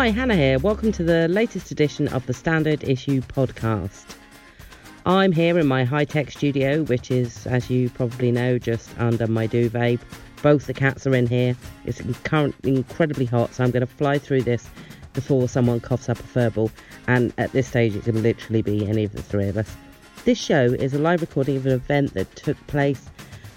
Hi, Hannah here. Welcome to the latest edition of the Standard Issue podcast. I'm here in my high tech studio, which is, as you probably know, just under my duvet. Both the cats are in here. It's currently incredibly hot, so I'm going to fly through this before someone coughs up a furball. And at this stage, it can literally be any of the three of us. This show is a live recording of an event that took place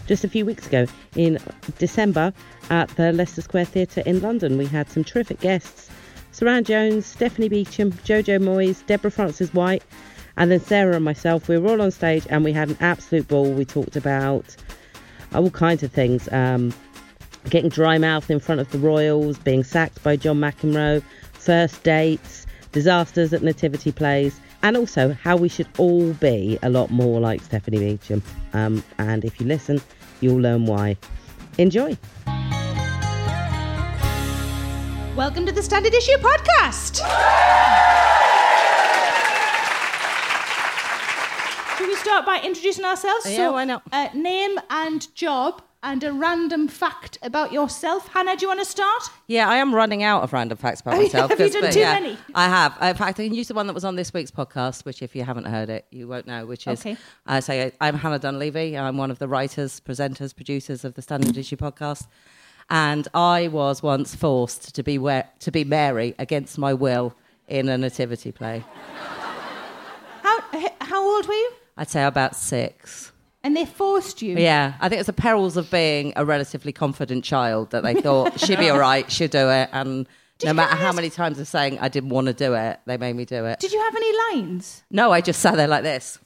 just a few weeks ago in December at the Leicester Square Theatre in London. We had some terrific guests Suranne Jones, Stephanie Beacham, Jojo Moyes, Deborah Frances White, and then Sarah and myself. We were all on stage and we had an absolute ball. We talked about all kinds of things. Um, getting dry mouth in front of the Royals, being sacked by John McEnroe, first dates, disasters at nativity plays, and also how we should all be a lot more like Stephanie Beacham. Um, and if you listen, you'll learn why. Enjoy. Welcome to the Standard Issue podcast. Should we start by introducing ourselves? Yeah, why not? Uh, name and job and a random fact about yourself. Hannah, do you want to start? Yeah, I am running out of random facts about myself. Have you done but too yeah, many? I have. In fact, I can use the one that was on this week's podcast, which if you haven't heard it, you won't know, which is Okay. I say I'm Hannah Dunleavy. I'm one of the writers, presenters, producers of the Standard Issue podcast. And I was once forced to be where, to be Mary against my will in a nativity play. How how old were you? I'd say about six. And they forced you. Yeah, I think it's the perils of being a relatively confident child that they thought she'd be all right, she'll do it, and no matter how many times of saying I didn't want to do it, they made me do it. Did you have any lines? No, I just sat there like this.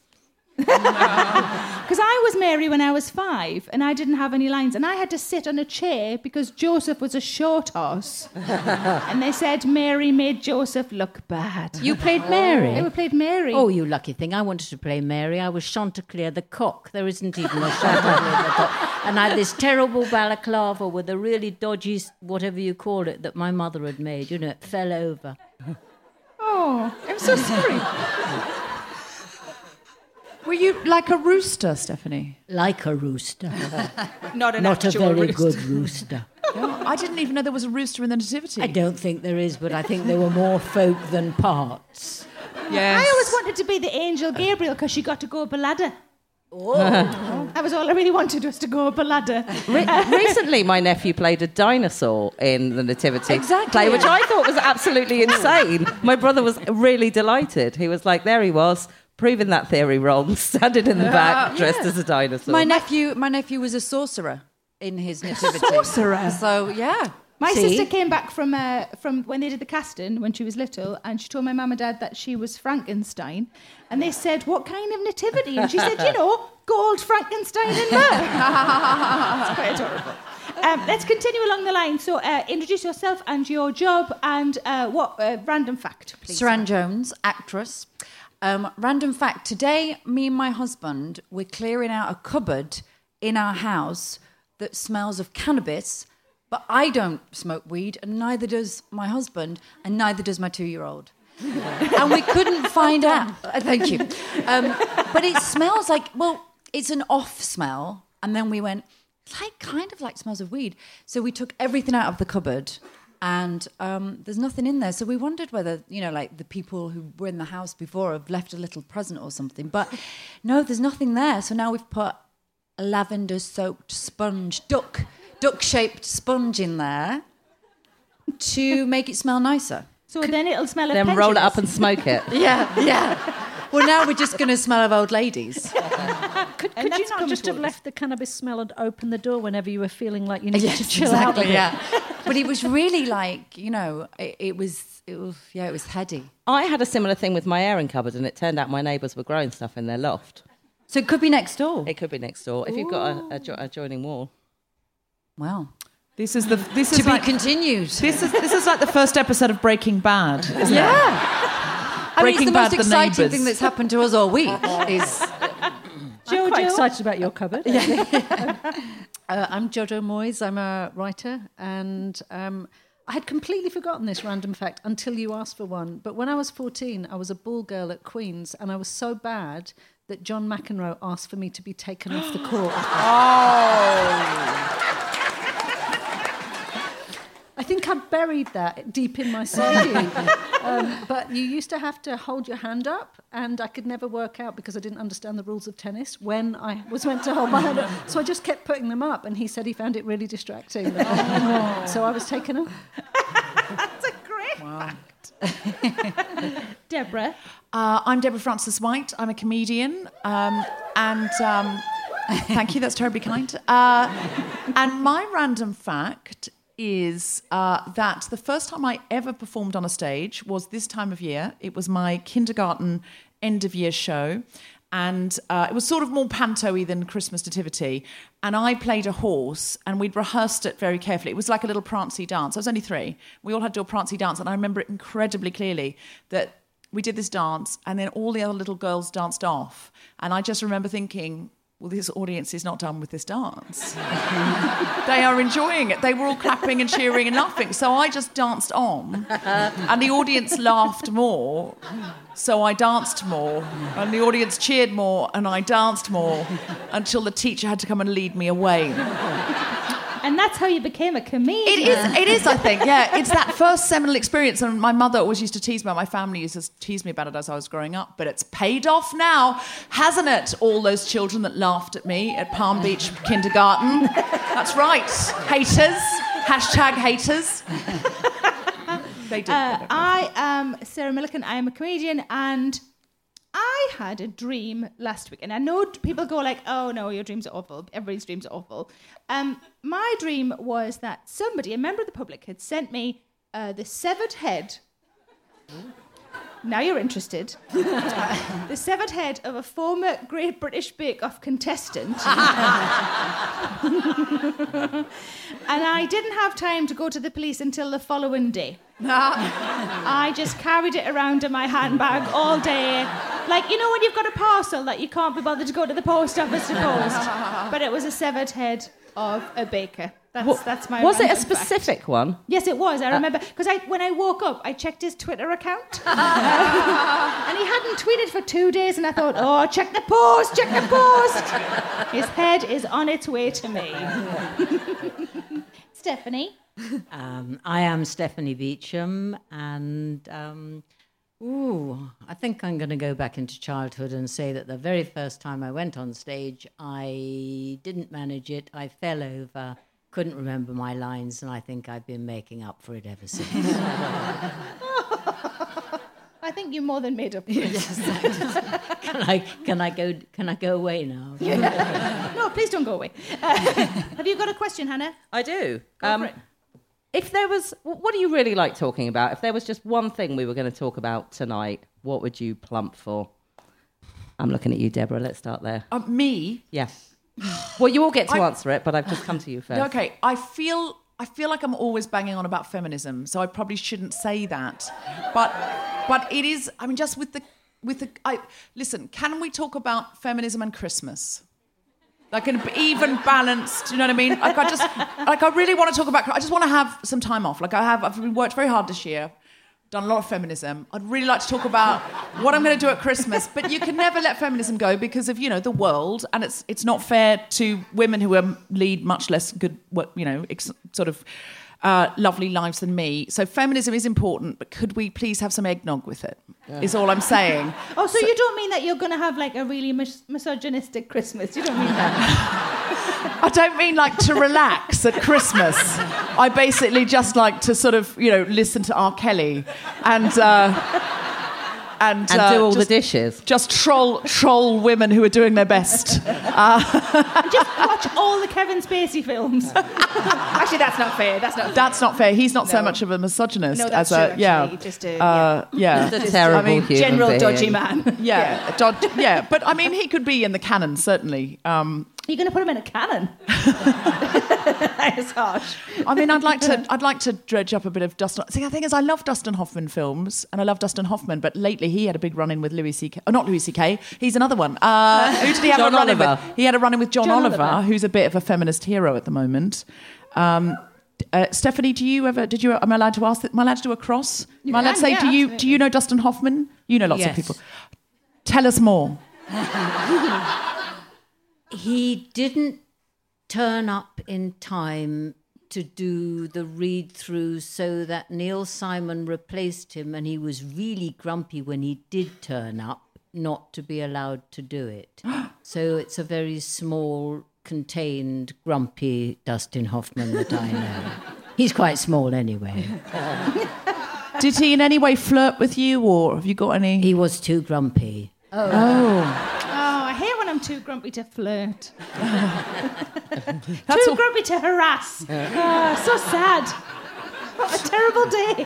Because I was Mary when I was five, and I didn't have any lines, and I had to sit on a chair because Joseph was a short horse, and they said Mary made Joseph look bad. You played Mary. They played Mary. Oh, you lucky thing. I wanted to play Mary. I was Chanticleer the cock. There isn't even a Chanticleer the cock. And I had this terrible balaclava with a really dodgy, whatever you call it, that my mother had made. You know, it fell over. oh, I'm so sorry. Were you like a rooster, Stephanie? Like a rooster. Not an Not a very rooster. good rooster. I didn't even know there was a rooster in the nativity. I don't think there is, but I think there were more folk than parts. Yes. I always wanted to be the angel Gabriel because she got to go up a ladder. Oh. that was all I really wanted was to go up a ladder. Re- recently, my nephew played a dinosaur in the nativity Exactly. play, which I thought was absolutely oh. insane. My brother was really delighted. He was like, "There he was." Proving that theory wrong, standing in the back, dressed as a dinosaur. My nephew, my nephew was a sorcerer in his nativity. sorcerer? So yeah. My See? sister came back from uh, from when they did the casting when she was little, and she told my mum and dad that she was Frankenstein, and they said, "What kind of nativity?" And she said, "You know, gold Frankenstein in there." It's quite adorable. Um, let's continue along the line. So, uh, introduce yourself and your job, and uh, what uh, random fact, please. Suranne Jones, actress. Um, random fact: Today, me and my husband we're clearing out a cupboard in our house that smells of cannabis. But I don't smoke weed, and neither does my husband, and neither does my two-year-old. and we couldn't find out. Uh, Thank you. Um, but it smells like well, it's an off smell, and then we went like kind of like smells of weed. So we took everything out of the cupboard, and um, there's nothing in there. So we wondered whether you know, like the people who were in the house before have left a little present or something. But no, there's nothing there. So now we've put a lavender-soaked sponge, duck, duck-shaped sponge in there to make it smell nicer. So then it'll smell of then roll it up and smoke it. Yeah, yeah. Well, now we're just going to smell of old ladies. Could, could you not just have towards. left the cannabis smell and opened the door whenever you were feeling like you needed yes, to chill out? a exactly. Yeah, but it was really like you know, it, it was, it was, yeah, it was heady. I had a similar thing with my airing cupboard, and it turned out my neighbours were growing stuff in their loft. So it could be next door. It could be next door if you've got a, a, jo- adjoining wall. Wow. This is the this To is be like continued. this is this is like the first episode of Breaking Bad. Isn't yeah. It? I mean, it's the Bad, most the exciting neighbours. thing that's happened to us all week. Is I'm quite excited about your cupboard. Uh, I'm Jojo Moyes. I'm a writer, and um, I had completely forgotten this random fact until you asked for one. But when I was 14, I was a ball girl at Queen's, and I was so bad that John McEnroe asked for me to be taken off the court. I think think I'd buried that deep in my psyche. um, but you used to have to hold your hand up, and I could never work out because I didn't understand the rules of tennis when I was meant to hold my hand up. So I just kept putting them up, and he said he found it really distracting. so I was taken up. That's a great fact. Deborah. Uh, I'm Deborah Frances White. I'm a comedian. Um, and um, thank you, that's terribly kind. Uh, and my random fact is uh, that the first time I ever performed on a stage was this time of year. It was my kindergarten end of year show. And uh, it was sort of more panto-y than Christmas Nativity. And I played a horse, and we'd rehearsed it very carefully. It was like a little prancy dance. I was only three. We all had to do a prancy dance, and I remember it incredibly clearly that we did this dance, and then all the other little girls danced off. And I just remember thinking, well, this audience is not done with this dance. they are enjoying it. They were all clapping and cheering and laughing. So I just danced on, and the audience laughed more. So I danced more, and the audience cheered more, and I danced more until the teacher had to come and lead me away. And that's how you became a comedian. It is. It is. I think. Yeah. It's that first seminal experience, and my mother always used to tease me. My family used to tease me about it as I was growing up. But it's paid off now, hasn't it? All those children that laughed at me at Palm Beach Kindergarten. That's right. Haters. Hashtag haters. They did. Uh, I am Sarah Millican. I am a comedian, and I had a dream last week. And I know people go like, "Oh no, your dreams are awful. Everybody's dreams are awful." Um, my dream was that somebody, a member of the public, had sent me uh, the severed head. Now you're interested. the severed head of a former Great British Bake Off contestant. and I didn't have time to go to the police until the following day. I just carried it around in my handbag all day. Like, you know, when you've got a parcel that you can't be bothered to go to the post office to post. But it was a severed head of a baker. That's, that's my Was it a random fact. specific one? Yes, it was. I remember because I when I woke up, I checked his Twitter account, and he hadn't tweeted for two days, and I thought, oh, check the post, check the post. his head is on its way to me. Stephanie, Um, I am Stephanie Beacham, and um, ooh, I think I'm going to go back into childhood and say that the very first time I went on stage, I didn't manage it. I fell over, couldn't remember my lines, and I think I've been making up for it ever since. I think you more than made up. for it. can I can I go can I go away now? No, please don't go away. Uh, have you got a question, Hannah? I do. Go Um, for it. If there was, what do you really like talking about? If there was just one thing we were going to talk about tonight, what would you plump for? I'm looking at you, Deborah. Let's start there. Uh, me. Yes. Well, you all get to I- answer it, but I've just come to you first. Okay, I feel I feel like I'm always banging on about feminism, so I probably shouldn't say that. But but it is. I mean, just with the with the. I listen. Can we talk about feminism and Christmas? Like an even balanced. You know what I mean? Like I just like I really want to talk about. I just want to have some time off. Like I have. I've worked very hard this year. Done a lot of feminism. I'd really like to talk about what I'm going to do at Christmas, but you can never let feminism go because of you know the world, and it's it's not fair to women who um, lead much less good, you know, ex- sort of uh, lovely lives than me. So feminism is important, but could we please have some eggnog with it? Is all I'm saying. Oh, so, you don't mean that you're going to have like a really mis- misogynistic Christmas? You don't mean that? I don't mean like to relax at Christmas. I basically just like to sort of, you know, listen to R. Kelly and uh, and, and uh, do all just, the dishes. Just troll troll women who are doing their best. Just watch all the Kevin Spacey films. Actually, that's not fair. That's not. That's not fair. He's not so much of a misogynist No, that's as a true, yeah, actually. Just a- uh, yeah. Just a terrible I mean, human General being. dodgy man. yeah, dod- yeah. But I mean, he could be in the canon certainly. Um, You're going to put him in a cannon. it's harsh. I mean, I'd like to. I'd like to dredge up a bit of Dustin. See, the thing is, I love Dustin Hoffman films, and I love Dustin Hoffman. But lately, he had a big run-in with Louis C.K. Oh, not Louis C.K. He's another one. Uh, who did he have John a run-in with? He had a run-in with John, John Oliver, Oliver. who's a bit of a feminist hero at the moment. Um, uh, Stephanie, do you ever? Did you? Am I allowed to ask? Am I allowed to do a cross? Am I allowed to say? yeah, do you? absolutely. Do you know Dustin Hoffman? You know lots of people. Tell us more. He didn't turn up in time to do the read through so that Neil Simon replaced him, and he was really grumpy when he did turn up, not to be allowed to do it. so it's a very small, contained, grumpy Dustin Hoffman that I know. He's quite small anyway. Did he in any way flirt with you, or have you got any? He was too grumpy. oh. Oh, I hate when I'm too grumpy to flirt. too grumpy to harass. Ah, so sad. What a terrible day.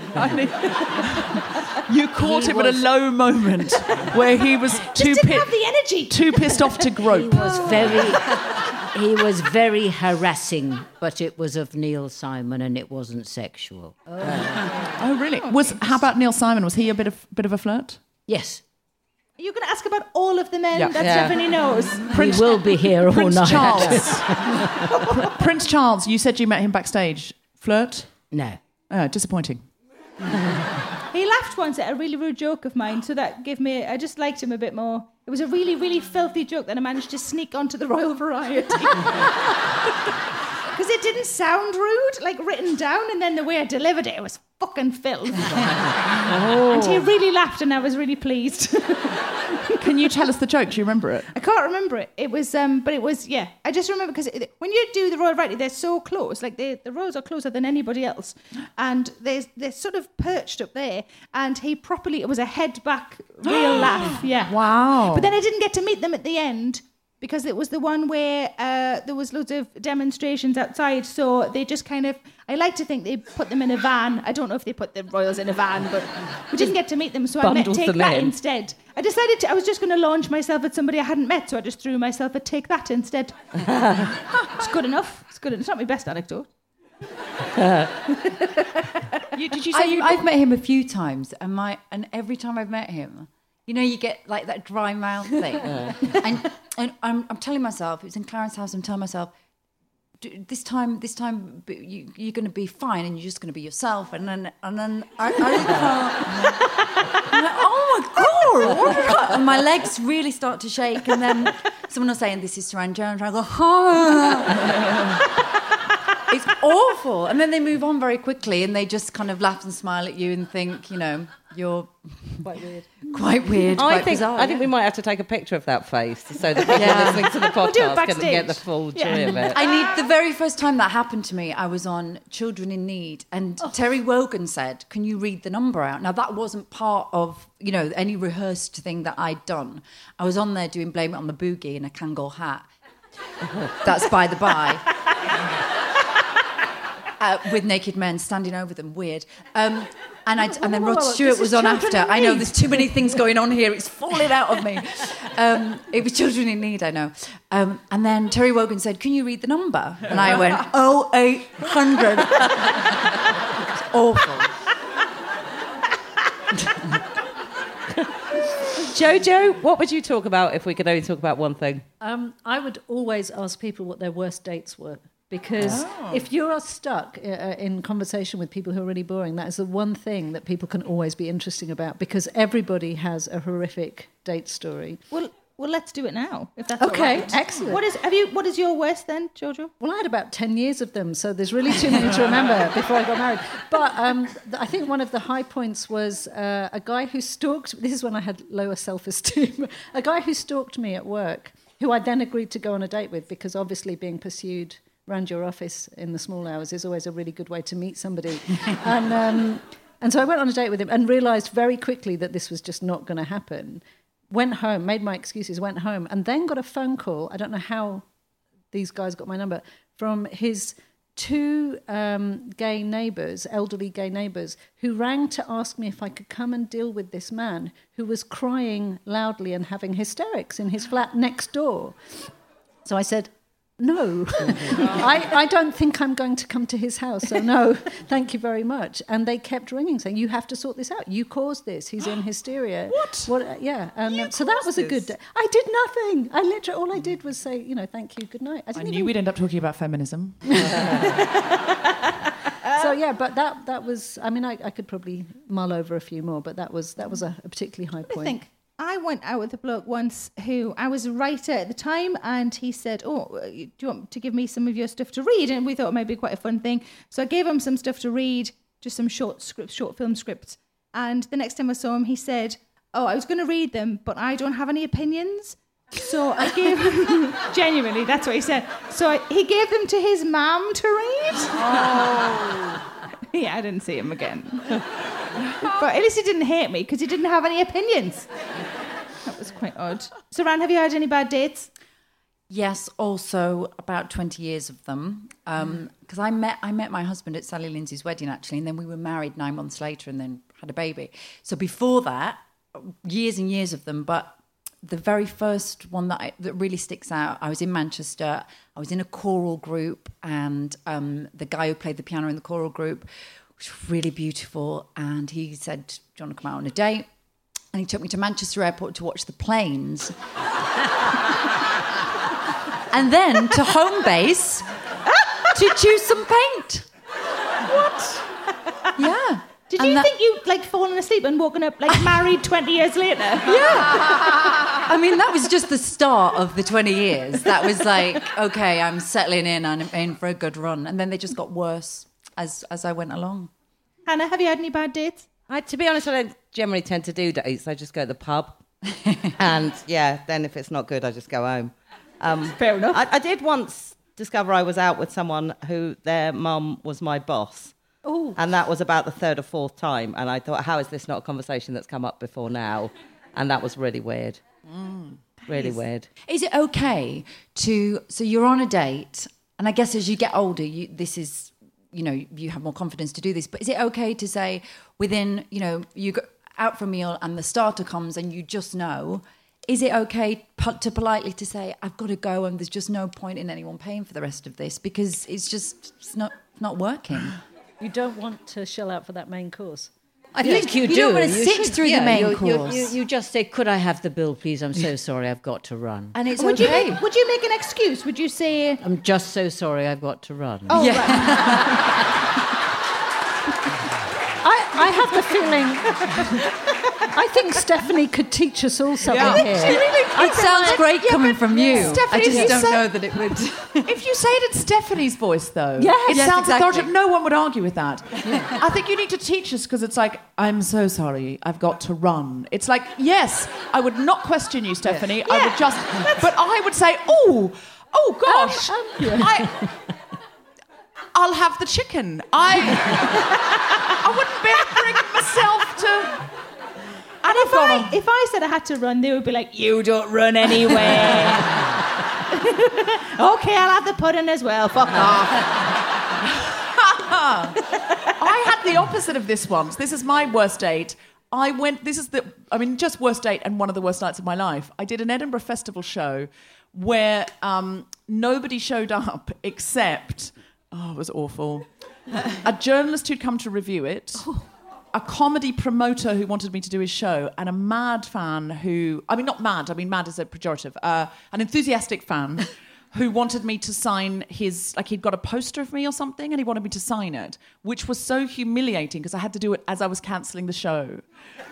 You caught He him at a low moment where he was too Didn't pi- have the energy. too pissed off to grope. He was very, he was very harassing, but it was of Neil Simon and it wasn't sexual. Oh, really? Was how about Neil Simon? Was he a bit of bit of a flirt? Yes, you can ask about all of the men Yeah. that Yeah. Stephanie knows? he will be here all Prince night. Charles. Prince Charles. You said you met him backstage. Flirt? No. Oh, disappointing. He laughed once at a really rude joke of mine, so that gave me. I just liked him a bit more. It was a really, really filthy joke that I managed to sneak onto the Royal Variety. Because it didn't sound rude, like written down, and then the way I delivered it, it was fucking filth. And he really laughed, and I was really pleased. Can you tell us the joke? Do you remember it? I can't remember it. It was, um, but it was, yeah. I just remember because when you do the Royal Variety, they're so close. Like they, the rows are closer than anybody else, and they're they're sort of perched up there. And he properly, it was a head back real laugh. Yeah. Wow. But then I didn't get to meet them at the end because it was the one where uh, there was loads of demonstrations outside. So they just kind of, I like to think they put them in a van. I don't know if they put the royals in a van, but we didn't get to meet them. So I met Take That in. instead. I decided to, I was just going to launch myself at somebody I hadn't met, so I just threw myself at Take That instead. it's good enough. It's good. Enough. It's not my best anecdote. You, did you say I've, you? I've met him a few times, and my and every time I've met him, you know, you get like that dry mouth thing, and and I'm, I'm telling myself, it was in Clarence House. I'm telling myself, "D- this time, this time, you, you're going to be fine, and you're just going to be yourself. And then and then I, I felt, I'm like, oh my god, what is that?" and my legs really start to shake, and then someone was saying, "This is Suranne Jones," and I go, oh. It's awful. And then they move on very quickly and they just kind of laugh and smile at you and think, you know, you're Quite weird. quite weird. I quite think bizarre, I think we might have to take a picture of that face so that people Yeah. listening to the do it podcast can get the full joy Yeah. of it. I need the very first time that happened to me, I was on Children in Need, and oh. Terry Wogan said, "Can you read the number out?" Now that wasn't part of you know any rehearsed thing that I'd done. I was on there doing Blame It on the Boogie in a Kangol hat. That's by the by. Uh, with naked men standing over them, weird. Um, and I and then Rod Stewart was on after. I know there's too many things going on here. It's falling out of me. Um, it was Children in Need, I know. Um, and then Terry Wogan said, "Can you read the number?" And I went, "Oh, eight hundred. It's awful. Jojo, what would you talk about if we could only talk about one thing? Um, I would always ask people what their worst dates were. Because if you are stuck uh, uh, in conversation with people who are really boring, that is the one thing that people can always be interesting about because everybody has a horrific date story. Well, well, let's do it now, if that's Okay, right. excellent. What is have you? What is your worst then, Jojo? Well, I had about 10 years of them, so there's really too many to remember before I got married. But um, th- I think one of the high points was uh, a guy who stalked, this is when I had lower self esteem, a guy who stalked me at work, who I then agreed to go on a date with because obviously being pursued around your office in the small hours is always a really good way to meet somebody. and, um, and so I went on a date with him and realized very quickly that this was just not going to happen. Went home, made my excuses, went home, and then got a phone call. I don't know how these guys got my number from his two um, gay neighbours, elderly gay neighbours, who rang to ask me if I could come and deal with this man who was crying loudly and having hysterics in his flat next door. So I said, no, I, I don't think I'm going to come to his house. So, no, thank you very much. And they kept ringing saying, You have to sort this out. You caused this. He's in hysteria. What? What? Yeah. And um, so that was a good day. I did nothing. I literally, all I did was say, You know, thank you, good night. I didn't knew even we'd end up talking about feminism. so yeah, but that that was. I mean, I, I could probably mull over a few more, but that was that was a, a particularly high I point. think I went out with a bloke once who I was a writer at the time, and he said, "Oh, uh, do you want to give me some of your stuff to read?" And we thought it might be quite a fun thing, so I gave him some stuff to read, just some short scripts, short film scripts. And the next time I saw him, he said, "Oh, I was going to read them, but I don't have any opinions." So I gave him, genuinely, that's what he said. So I, he gave them to his mum to read. Oh. yeah, I didn't see him again. but at least he didn't hate me because he didn't have any opinions. That was quite odd. So, Ran, have you had any bad dates? Yes, also about 20 years of them. Because I met I met my husband at Sally Lindsay's wedding actually, and then we were married nine months later, and then had a baby. So before that, years and years of them. But the very first one that I, that really sticks out, I was in Manchester. I was in a choral group, and um, the guy who played the piano in the choral group was really beautiful. And he said, "Do you want to come out on a date?" And he took me to Manchester Airport to watch the planes and then to Homebase to choose some paint. What? Yeah. Did And you that- think you'd like fallen asleep and woken up like married 20 years later? Yeah. I mean, that was just the start of the 20 years. That was like, okay, I'm settling in and I'm in for a good run. And then they just got worse as, as I went along. Hannah, have you had any bad dates? I, to be honest, I don't generally tend to do dates. I just go to the pub, and yeah, then if it's not good, I just go home. Um, Fair enough. I, I did once discover I was out with someone who their mum was my boss. Oh. And that was about the third or fourth time. And I thought, how is this not a conversation that's come up before now? And that was really weird. Really weird. Is it okay to, so you're on a date, and I guess as you get older, you, this is, you know, you have more confidence to do this, but is it okay to say within, you know, you go out for a meal and the starter comes and you just know, is it okay to politely to say, I've got to go and there's just no point in anyone paying for the rest of this because it's just, it's not, not working. You don't want to shell out for that main course. I think you, you do. don't want to sit should- through the yeah, main you, you- course. You, you just say, "Could I have the bill, please? I'm so sorry, I've got to run." And it's would okay. you make, would you make an excuse? Would you say, I'm just so sorry, I've got to run. "Oh, right. I, I have the feeling. I think Stephanie could teach us all something here. it sounds great coming from you. I just you don't said- know that it would. If you say it in Stephanie's voice, though, Yes. it Yes, sounds exactly. authoritative. No one would argue with that. I think you need to teach us because it's like, I'm so sorry, I've got to run. It's like, yes, I would not question you, Stephanie. I would just, but I would say, oh, oh um, gosh, um, I, I'll have the chicken. I, I wouldn't be able to bring myself to. And if I, if I said I had to run, they would be like, you don't run anyway. okay, I'll have the pudding as well. Fuck off. I had the opposite of this once. This is my worst date. I went, this is the, I mean, just worst date and one of the worst nights of my life. I did an Edinburgh Festival show where um, nobody showed up except, oh, it was awful. a journalist who'd come to review it, a comedy promoter who wanted me to do his show, and a mad fan who, I mean, not mad, I mean, mad is a pejorative, uh, an enthusiastic fan who wanted me to sign his, like, he'd got a poster of me or something, and he wanted me to sign it, which was so humiliating because I had to do it as I was cancelling the show.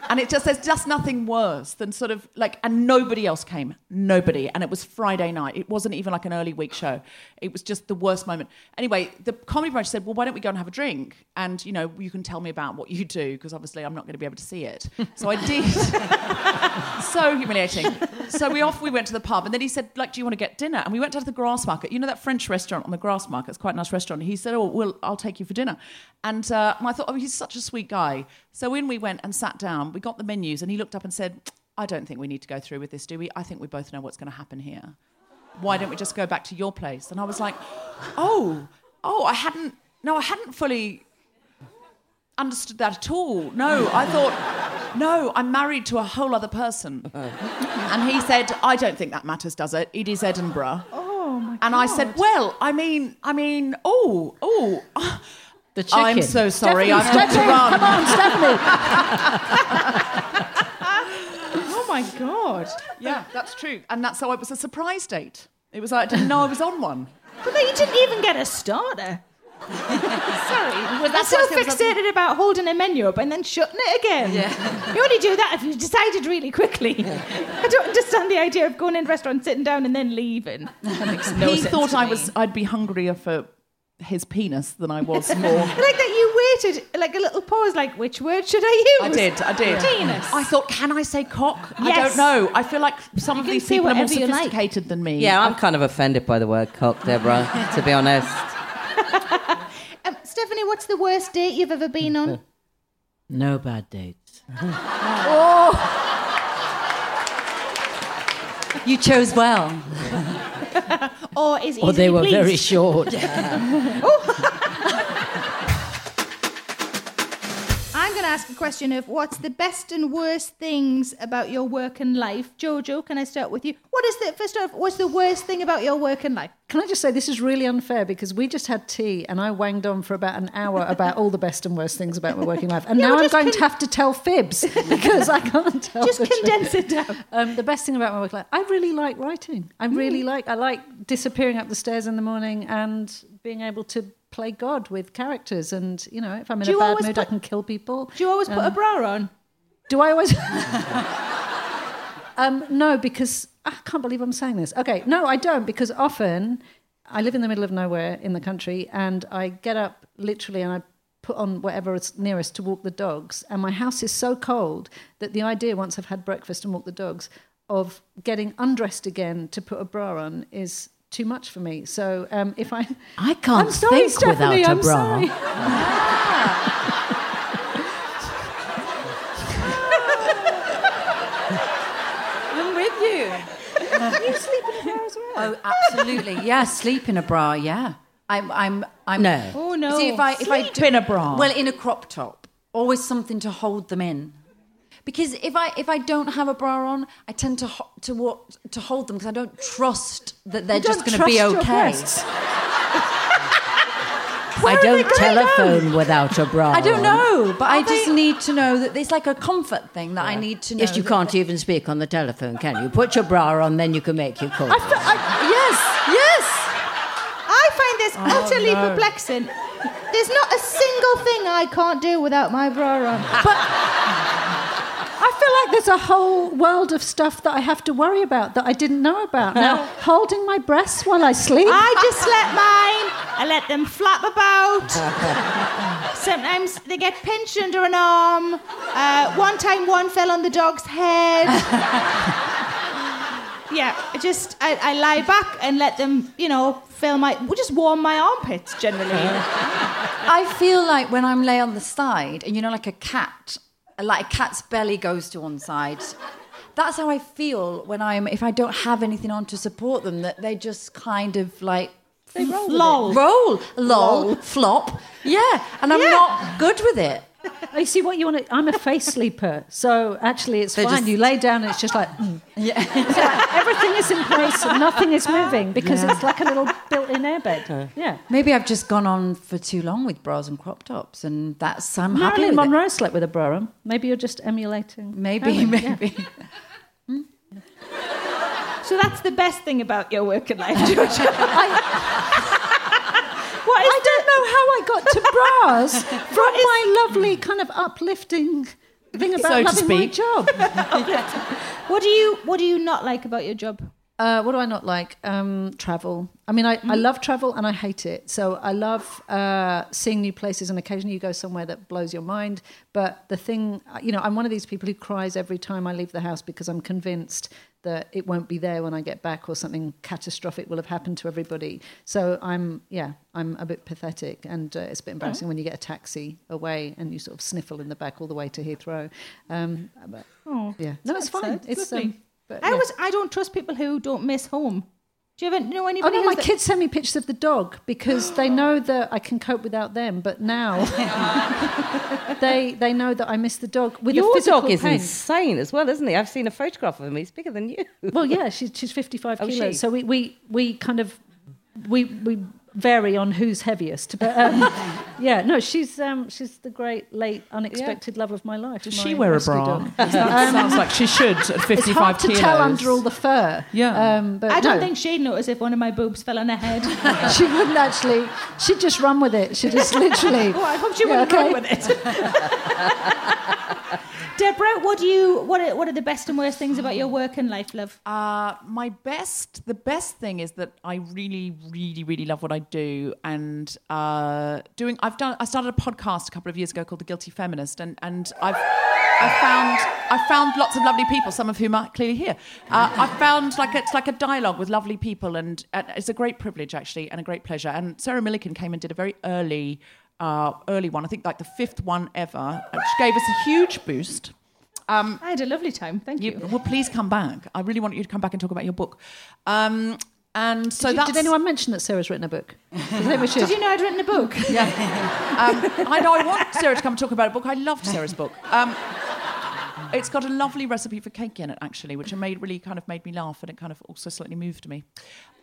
And it just, there's just nothing worse than sort of like, and nobody else came. Nobody. And it was Friday night. It wasn't even like an early week show. It was just the worst moment. Anyway, the comedy branch said, well, why don't we go and have a drink? And, you know, you can tell me about what you do because obviously I'm not going to be able to see it. So I did. so humiliating. So we off we went to the pub and then he said, like, do you want to get dinner? And we went down to the Grassmarket. You know that French restaurant on the Grassmarket? It's quite a nice restaurant. He said, Oh, well, I'll take you for dinner. And uh, I thought, oh, he's such a sweet guy. So in we went and sat down, we got the menus, and he looked up and said, I don't think we need to go through with this, do we? I think we both know what's going to happen here. Why don't we just go back to your place? And I was like, Oh, oh, I hadn't no, I hadn't fully understood that at all. No, I thought, no, I'm married to a whole other person. and he said, I don't think that matters, does it? It is Edinburgh. Oh, my And I said, well, I mean, I mean, oh, oh. The chicken. I'm so sorry, I'm got to. Come on, Stephanie. Oh, my God. Yeah, that's true. And that's how it was a surprise date. It was like, I didn't know I was on one. But then you didn't even get a starter. Sorry. Was I'm that so what- was fixated about holding a menu up and then shutting it again. Yeah. You only do that if you've decided really quickly. I don't understand the idea of going in a restaurant, sitting down, and then leaving. That makes no he sense thought to I me. was I'd be hungrier for his penis than I was for. I like that you waited like a little pause, like which word should I use? I did, I did. Penis. I thought, can I say cock? I don't know. I feel like some of these people are more whatever you like. sophisticated than me. Yeah, I'm kind of offended by the word cock, Deborah, to be honest. Um, Stephanie, what's the worst date you've ever been on? No bad dates. oh. You chose well. Or is Or they were very short. I'm ask a question of what's the best and worst things about your work and life. Jojo, can I start with you? What is the first off? What's the worst thing about your work and life? Can I just say this is really unfair because we just had tea and I wanged on for about an hour about all the best and worst things about my working life, and Yeah, now I'm going con- to have to tell fibs because I can't tell. Just the truth. condense it down. Um, the best thing about my work life, I really like writing. I Mm. really like. I like disappearing up the stairs in the morning and being able to play God with characters. And you know, if I'm in a bad mood, I can kill people. Do you always put a bra on? Do I always? um, no, because I can't believe I'm saying this. Okay, no, I don't because often I live in the middle of nowhere in the country, and I get up literally and I put on whatever is nearest to walk the dogs. And my house is so cold that the idea, once I've had breakfast and walked the dogs, of getting undressed again to put a bra on is too much for me. So um, if I, I can't I'm sorry, think Stephanie, without a I'm bra. sorry. I'm with you. you sleep in a bra as well. Oh, absolutely. Yeah, sleep in a bra. Yeah. I'm. I'm. I'm. No. Oh no! See, if I if I Sleep in a bra. well in a crop top, always something to hold them in. Because if I if I don't have a bra on, I tend to ho- to walk, to hold them because I don't trust that they're You just going to be trust your okay. breasts. I don't telephone without a bra. I don't know, but I just they- need to know that it's like a comfort thing that I need to know. Yes, you can't even speak on the telephone, can you? Put your bra on, then you can make your call. Yes, yes. I find this oh, utterly perplexing. There's not a single thing I can't do without my bra on. I feel like there's a whole world of stuff that I have to worry about that I didn't know about. Now, holding my breasts while I sleep. I just let mine. I let them flap about. Sometimes they get pinched under an arm. Uh, one time, one fell on the dog's head. yeah, I just I, I lie back and let them, you know, fill my. We just warm my armpits generally. I feel like when I'm lay on the side, and you know, like a cat, like a cat's belly goes to one side. That's how I feel when I'm. If I don't have anything on to support them, that they just kind of like. They roll. Lol. roll, lol, flop, yeah, and I'm Yeah. not good with it. You see what you want to. I'm a face sleeper, so actually it's They're fine. just- You lay down and it's just like mm. Yeah, So everything is in place and nothing is moving because it's like a little built-in airbed. Yeah. maybe I've just gone on for too long with bras and crop tops, and that's I'm happy Marilyn with it. Monroe slept with a bra on. Maybe you're just emulating. Maybe, Marilyn, yeah. maybe. So that's the best thing about your working life, Georgia. what is I don't know how I got to bras from my lovely kind of uplifting thing about So to loving my job. What do you What do you not like about your job? Uh, what do I not like? Um, travel. I mean, I, I love travel and I hate it. So I love uh, seeing new places, and occasionally you go somewhere that blows your mind. But the thing, you know, I'm one of these people who cries every time I leave the house because I'm convinced that it won't be there when I get back, or something catastrophic will have happened to everybody. So I'm, yeah, I'm a bit pathetic, and uh, it's a bit embarrassing when you get a taxi away and you sort of sniffle in the back all the way to Heathrow. Um, but, yeah, no, it's fine. sad. It's um, but, I yeah. was I don't trust people who don't miss home. Do you ever know oh, anybody? Oh no, my that- kids send me pictures of the dog because they know that I can cope without them. But now they they know that I miss the dog with Your physical dog is pain. insane as well, isn't he? I've seen a photograph of him. He's bigger than you. Well, yeah, she's she's fifty five Oh, kilos. she? So we, we we kind of we we vary on who's heaviest. But um, yeah, no, she's um, she's the great late unexpected love of my life. Does my she wear a bra? dog. 'Cause That sounds like she should at 55 It's hard to kilos. tell under all the fur. Yeah. um, but I don't no, think she'd notice if one of my boobs fell on her head. she wouldn't actually. She'd just run with it. She'd just literally. oh, I hope she Yeah, wouldn't okay. run with it. Deborah, what do you what are, what are the best and worst things about your work and life, love? Uh, my best, the best thing is that I really, really, really love what I do, and uh, doing. I've done. I started a podcast a couple of years ago called The Guilty Feminist, and and I've. I found I found lots of lovely people, some of whom are clearly here. Uh, I found like it's like a dialogue with lovely people, and, and it's a great privilege actually, and a great pleasure. And Sarah Millican came and did a very early, uh, early one. I think like the fifth one ever, which gave us a huge boost. I had a lovely time. Thank you. You, well, please come back. I really want you to come back and talk about your book. Um, and so Did, that's. did anyone mention that Sarah's written a book? I think we should. Did you know I'd written a book? Um, I know I want Sarah to come and talk about a book. I loved Sarah's book. Um, it's got a lovely recipe for cake in it, actually, which made really kind of made me laugh, and it kind of also slightly moved me.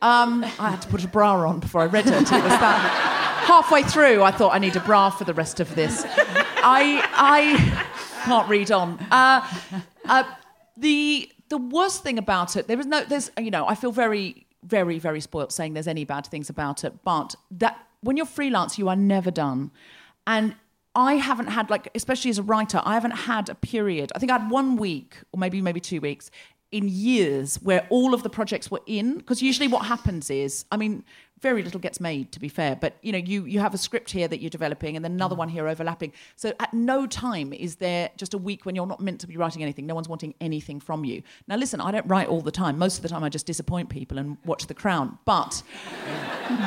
Um, I had to put a bra on before I read it. It was that halfway through, I thought I need a bra for the rest of this. I I can't read on. Uh, uh, the the worst thing about it, there is no, there's you know, I feel very very very spoilt saying there's any bad things about it, but that when you're freelance, you are never done, and I haven't had like, especially as a writer, I haven't had a period. I think I had one week or maybe maybe two weeks in years where all of the projects were in. Because usually what happens is, I mean, very little gets made to be fair, but you know, you you have a script here that you're developing and then another mm. one here overlapping. So at no time is there just a week when you're not meant to be writing anything. No one's wanting anything from you. Now listen, I don't write all the time. Most of the time I just disappoint people and watch The Crown. But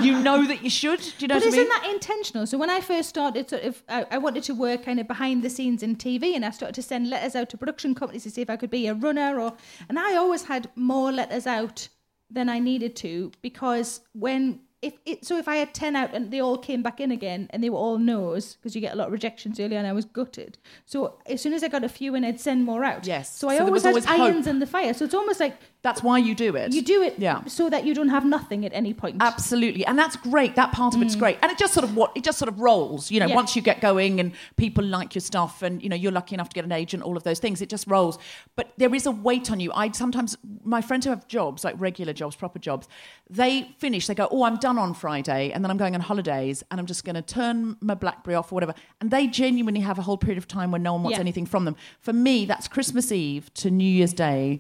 you know that you should. Do you know But what I isn't mean? that intentional? So when I first started, sort of, I, I wanted to work kind of behind the scenes in TV, and I started to send letters out to production companies to see if I could be a runner, or and I always had more letters out than I needed to because when if it so if I had ten out and they all came back in again and they were all no's because you get a lot of rejections early on, I was gutted. So as soon as I got a few in, I'd send more out. Yes. So I So always was had always irons in the fire. So it's almost like That's why you do it. you do it Yeah. so that you don't have nothing at any point. Absolutely, and that's great. That part of it's mm. great, and it just sort of what it just sort of rolls. You know, Yeah. once you get going and people like your stuff, and you know you're lucky enough to get an agent, all of those things, it just rolls. But there is a weight on you. I sometimes my friends who have jobs like regular jobs, proper jobs, they finish. They go, "Oh, I'm done on Friday," and then I'm going on holidays, and I'm just going to turn my BlackBerry off or whatever. And they genuinely have a whole period of time when no one wants Yeah. anything from them. For me, that's Christmas Eve to New Year's Day.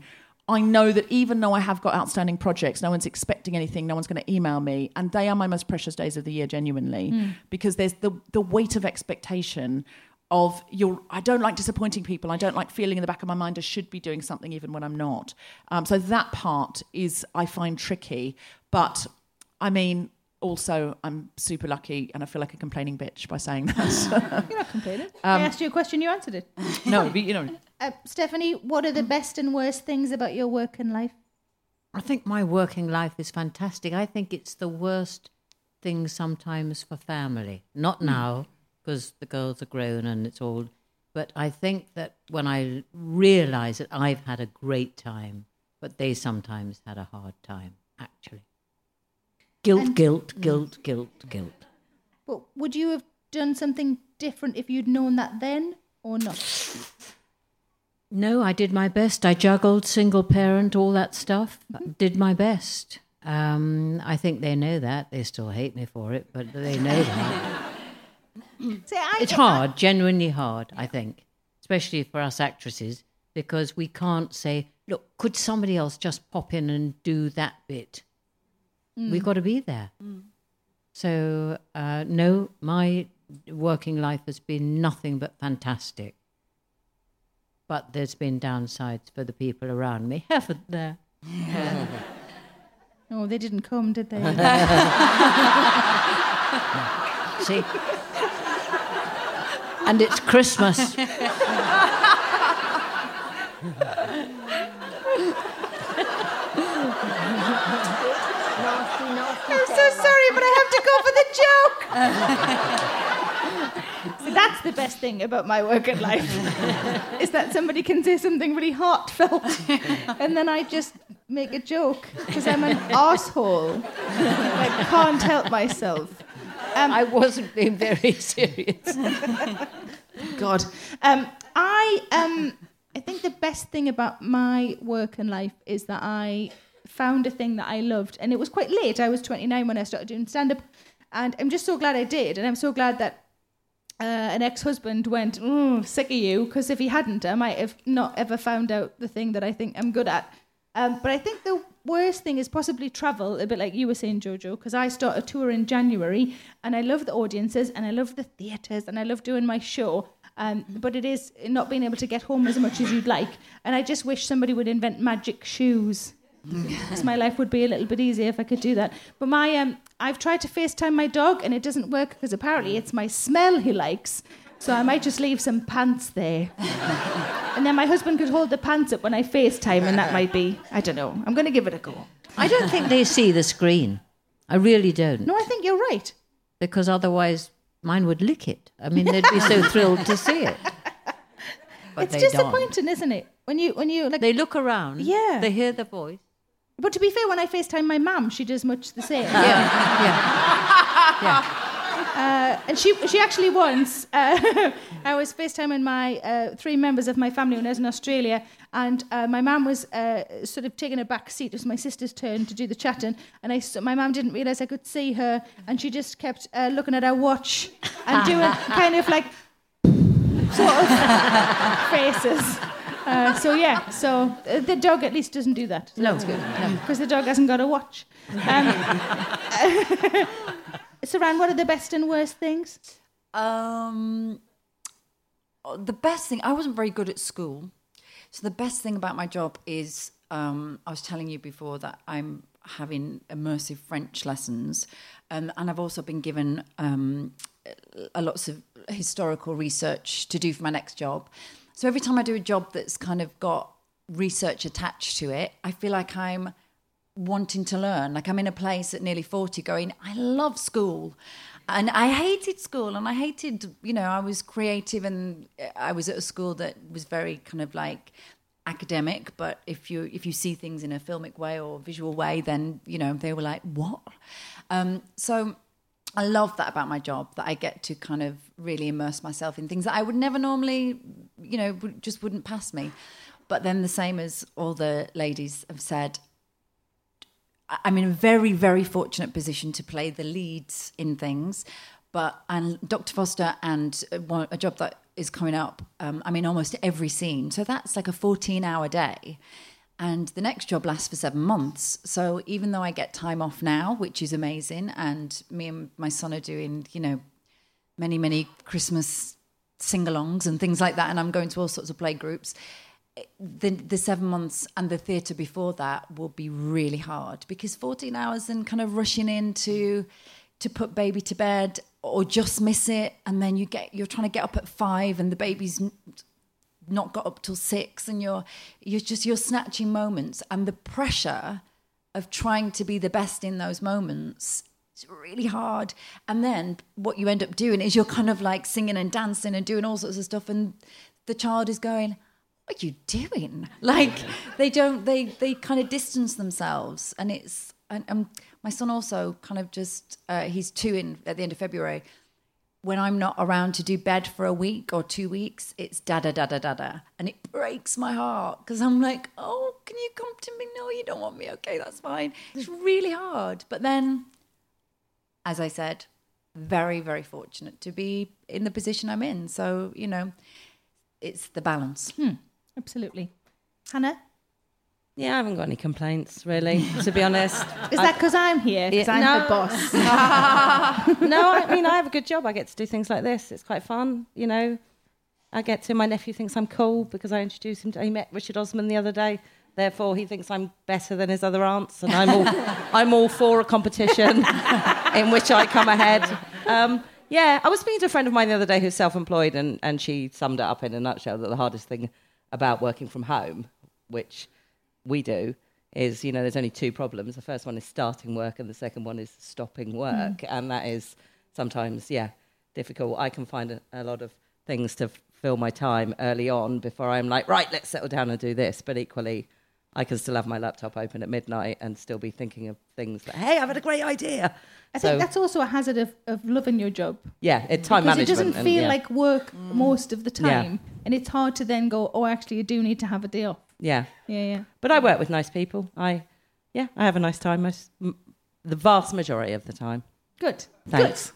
I know that even though I have got outstanding projects, no one's expecting anything, no one's going to email me, and they are my most precious days of the year, genuinely, because there's the the weight of expectation of your. I don't like disappointing people. I don't like feeling in the back of my mind I should be doing something even when I'm not. Um, so that part is I find tricky, but I mean. Also, I'm super lucky, and I feel like a complaining bitch by saying that. You're not complaining. Um, I asked you a question, you answered it. no, but, you know, Uh, Stephanie, what are the best and worst things about your work and life? I think my working life is fantastic. I think it's the worst thing sometimes for family. Not now, because the girls are grown and it's all. But I think that when I realise that I've had a great time, but they sometimes had a hard time, actually. Guilt, And- guilt, guilt, guilt, guilt. But would you have done something different if you'd known that then or not? No, I did my best. I juggled, single parent, all that stuff. Did my best. Um, I think they know that. They still hate me for it, but they know that. See, I, it's hard, genuinely hard, I think, especially for us actresses, because we can't say, look, could somebody else just pop in and do that bit? We've got to be there. So, uh, no, my working life has been nothing but fantastic. But there's been downsides for the people around me, haven't there? Oh, they didn't come, did they? See? and it's Christmas. so sorry, but I have to go for the joke. so that's the best thing about my work at life is that somebody can say something really heartfelt, and then I just make a joke because I'm an asshole. I can't help myself. I wasn't being very serious. God. Um, I um, I think the best thing about my work and life is that I found a thing that I loved, and it was quite late. I was 29 when I started doing stand up, and I'm just so glad I did, and I'm so glad that. Uh, an ex-husband went, "Mm, sick of you, because if he hadn't, I might have not ever found out the thing that I think I'm good at. Um, but I think the worst thing is possibly travel, a bit like you were saying, Jojo, because I start a tour in January and I love the audiences and I love the theatres and I love doing my show. Um, but it is not being able to get home as much as you'd like. And I just wish somebody would invent magic shoes. Because my life would be a little bit easier if I could do that. But my, um, I've tried to FaceTime my dog and it doesn't work because apparently it's my smell he likes. So I might just leave some pants there. and then my husband could hold the pants up when I FaceTime and that might be, I don't know. I'm going to give it a go. I don't think they see the screen. I really don't. No, I think you're right. Because otherwise, mine would lick it. I mean, they'd be so thrilled to see it. But it's they don't. disappointing, isn't it? When you, when you, like, They look around. Yeah. They hear the voice. But to be fair, when I FaceTime my mum, she does much the same. Yeah. yeah. Yeah. Uh, and she she actually once uh, I was FaceTiming my uh, three members of my family when I was in Australia, and uh, my mum was uh, sort of taking a back seat. It was my sister's turn to do the chatting, and I s- my mum didn't realise I could see her, and she just kept uh, looking at her watch and doing kind of like sort of faces. Uh, so yeah, so uh, the dog at least doesn't do that. So No, that's good no. because the dog hasn't got a watch. Um, Suranne, what are the best and worst things? Um, the best thing, I wasn't very good at school. So the best thing about my job is, um, I was telling you before that I'm having immersive French lessons, um, and I've also been given um, a lots of historical research to do for my next job. So every time I do a job that's kind of got research attached to it, I feel like I'm wanting to learn. Like I'm in a place at nearly 40 going, I love school. And I hated school and I hated, you know, I was creative and I was at a school that was very kind of like academic, but if you if you see things in a filmic way or visual way, then, you know, they were like, what? Um, so I love that about my job that I get to kind of really immerse myself in things that I would never normally, you know, just wouldn't pass me. But then the same as all the ladies have said, I- I'm in a very, very fortunate position to play the leads in things. But and Dr. Foster and uh, a job that is coming up, um, I'm in almost every scene. So that's like a 14 hour day. And the next job lasts for seven months. So even though I get time off now, which is amazing, and me and my son are doing, you know, many, many Christmas sing alongs and things like that, and I'm going to all sorts of play groups. The, the seven months and the theatre before that will be really hard because 14 hours and kind of rushing in to, to put baby to bed or just miss it, and then you get you're trying to get up at five and the baby's not got up till six, and you're you're just you're snatching moments, and the pressure of trying to be the best in those moments it's really hard. And then what you end up doing is you're kind of like singing and dancing and doing all sorts of stuff, and the child is going, "What are you doing?" Like they don't they they kind of distance themselves, and it's and um, my son also kind of just uh, he's two in at the end of February. When I'm not around to do bed for a week or two weeks, it's da da da da da da, and it breaks my heart because I'm like, oh, can you come to me? No, you don't want me. Okay, that's fine. It's really hard, but then as I said, very, very fortunate to be in the position I'm in. So, you know, it's the balance. Hmm. Absolutely. Hannah? Yeah, I haven't got any complaints really, to be honest. Is that because I'm here? Because Yeah, I'm no. the boss. no, I mean I have a good job. I get to do things like this. It's quite fun, you know. I get to. My nephew thinks I'm cool because I introduced him. to He met Richard Osman the other day. Therefore, he thinks I'm better than his other aunts, and I'm all I'm all for a competition in which I come ahead. Um, yeah, I was speaking to a friend of mine the other day who's self-employed, and, and she summed it up in a nutshell that the hardest thing about working from home, which we do, is you know there's only two problems. The first one is starting work, and the second one is stopping mm. work, and that is sometimes yeah difficult. I can find a, a lot of things to f- fill my time early on before I'm like right, let's settle down and do this. But equally, I can still have my laptop open at midnight and still be thinking of things that, hey, I've had a great idea. I So- think that's also a hazard of, of loving your job. Yeah, it, time because management. it doesn't and- feel yeah. like work mm. most of the Yeah. time. And it's hard to then go, oh, actually, you do need to have a day off. Yeah. Yeah, yeah. But I work with nice people. I, yeah, I have a nice time most, m- the vast majority of the time. Good. Thanks.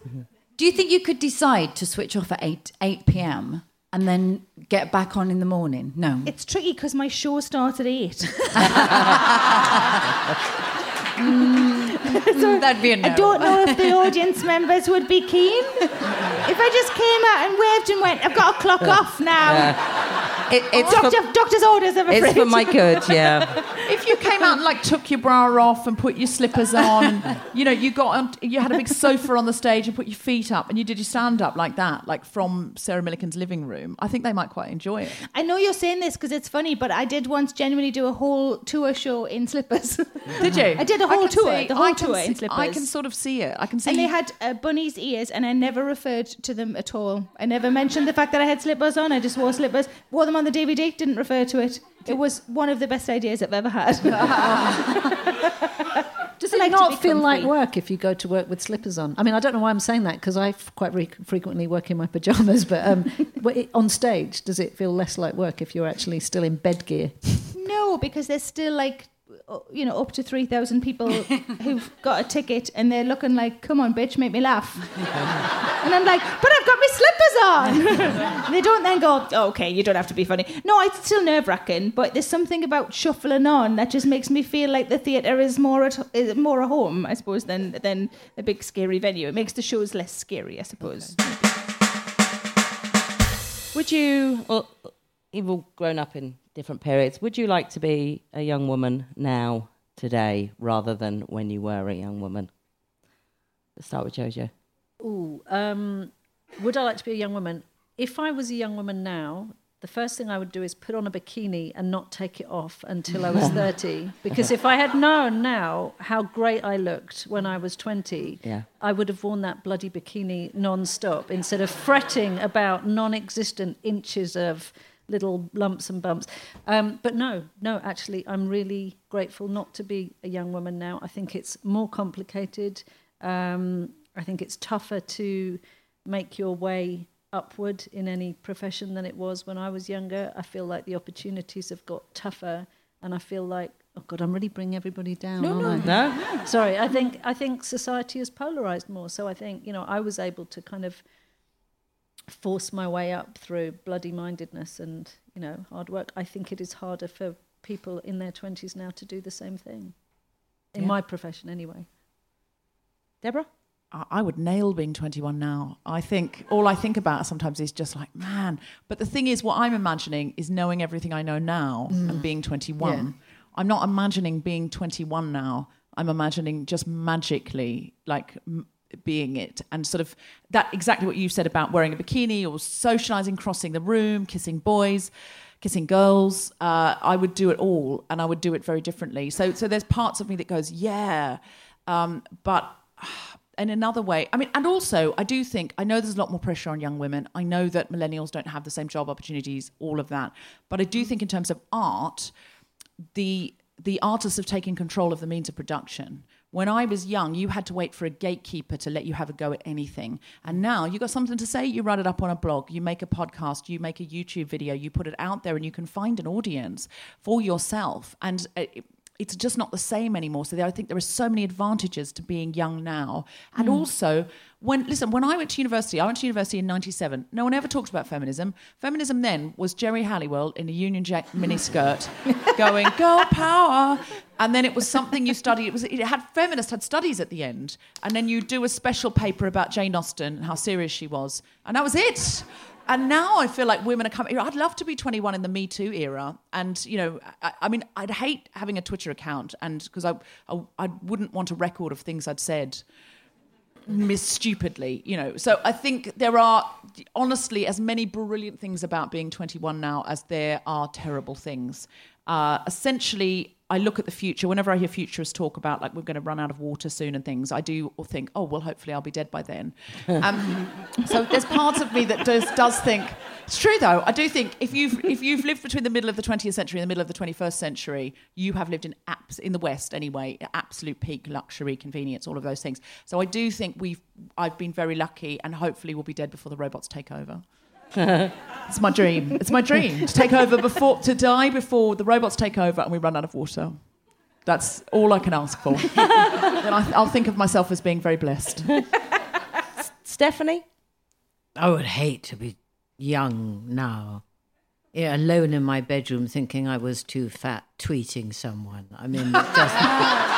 Do you think you could decide to switch off at 8, 8 p.m. and then get back on in the morning? No. It's tricky because my show starts at 8. Mm, that'd be a no. I don't know if the audience members would be keen. If I just came out and waved and went, I've got a clock off now. It, it's, Doctor, for, doctor's orders, I'm afraid. it's for my good, yeah. If you came out and like took your bra off and put your slippers on, and, you know, you got on, you had a big sofa on the stage and put your feet up and you did your stand up like that, like from Sarah Millican's living room, I think they might quite enjoy it. I know you're saying this because it's funny, but I did once genuinely do a whole tour show in slippers. Did you? I did a whole tour, see- the whole I can tour in see- I can sort of see it. I can see. and they had uh, bunny's ears, and I never referred to them at all. I never mentioned the fact that I had slippers on. I just wore slippers, wore them on the DVD, didn't refer to it. It was one of the best ideas I've ever had. Does it like not be feel like work if you go to work with slippers on? I mean, I don't know why I'm saying that because I f- quite re- frequently work in my pajamas, but um, on stage, does it feel less like work if you're actually still in bed gear? no, because there's still like, you know, up to 3,000 people who've got a ticket and they're looking like, come on, bitch, make me laugh. and I'm like, but I've got my slippers on. They don't then go, oh, okay, you don't have to be funny. No, it's still nerve wracking, but there's something about shuffling on that just makes me feel like the theatre is more at is more a home, I suppose, than than a big scary venue. It makes the shows less scary, I suppose. Would you, well, you've all grown up in different periods, would you like to be a young woman now, today, rather than when you were a young woman? Let's start with Jojo. Ooh, um, would I like to be a young woman? If I was a young woman now, the first thing I would do is put on a bikini and not take it off until I was 30. Because if I had known now how great I looked when I was 20, Yeah. I would have worn that bloody bikini non stop instead of fretting about non existent inches of little lumps and bumps. Um, but no, no, actually, I'm really grateful not to be a young woman now. I think it's more complicated. Um, I think it's tougher to make your way upward in any profession than it was when I was younger. I feel like the opportunities have got tougher, and I feel like, oh God, I'm really bringing everybody down. aren't I? No? Sorry, I think I think society has polarized more. So I think you know I was able to kind of force my way up through bloody mindedness and you know hard work. I think it is harder for people in their twenties now to do the same thing. In Yeah. my profession, anyway. Deborah? I would nail being 21 now. I think all I think about sometimes is just like, man. But the thing is, what I'm imagining is knowing everything I know now and mm. being 21. Yeah. I'm not imagining being 21 now. I'm imagining just magically like m- being it and sort of that exactly what you said about wearing a bikini or socializing, crossing the room, kissing boys. Kissing girls, uh, I would do it all, and I would do it very differently. So, so there's parts of me that goes, yeah, um, but in another way, I mean, and also, I do think I know there's a lot more pressure on young women. I know that millennials don't have the same job opportunities, all of that. But I do think, in terms of art, the the artists have taken control of the means of production. When I was young, you had to wait for a gatekeeper to let you have a go at anything. And now you got something to say, you write it up on a blog, you make a podcast, you make a YouTube video, you put it out there, and you can find an audience for yourself. And uh, it- it's just not the same anymore. So I think there are so many advantages to being young now. And mm. also, when listen, when I went to university, I went to university in '97. No one ever talked about feminism. Feminism then was Geri Halliwell in a Union Jack miniskirt, going "Girl Power," and then it was something you studied. It was it had feminists had studies at the end, and then you do a special paper about Jane Austen and how serious she was, and that was it. And now I feel like women are coming. I'd love to be 21 in the Me Too era, and you know, I, I mean, I'd hate having a Twitter account, and because I, I, I wouldn't want a record of things I'd said miss stupidly, you know. So I think there are honestly as many brilliant things about being 21 now as there are terrible things. Uh, essentially, I look at the future. Whenever I hear futurists talk about like we're going to run out of water soon and things, I do think, oh well, hopefully I'll be dead by then. Um, so there's parts of me that does does think, It's true though. I do think if you've if you've lived between the middle of the 20th century and the middle of the 21st century, you have lived in abs- in the West anyway, absolute peak luxury, convenience, all of those things. So I do think we've I've been very lucky, and hopefully we'll be dead before the robots take over. it's my dream. It's my dream to take over before to die before the robots take over and we run out of water. That's all I can ask for. then I, I'll think of myself as being very blessed. Stephanie? I would hate to be young now. Yeah, alone in my bedroom thinking I was too fat, tweeting someone. I mean, it just.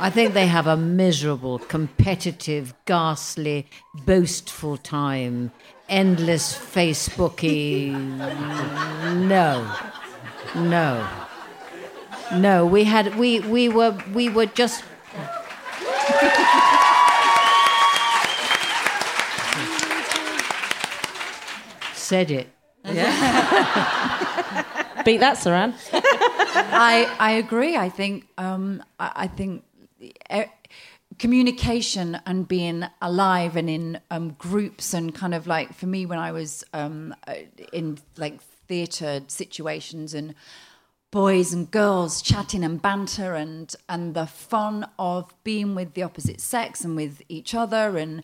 I think they have a miserable, competitive, ghastly, boastful time. Endless Facebooky. No. No. No, we had we we were we were just said it. Yeah. Beat that, Suranne. I I agree. I think um, I, I think communication and being alive and in um, groups and kind of like for me when I was um, uh, in like theatre situations and boys and girls chatting and banter and and the fun of being with the opposite sex and with each other and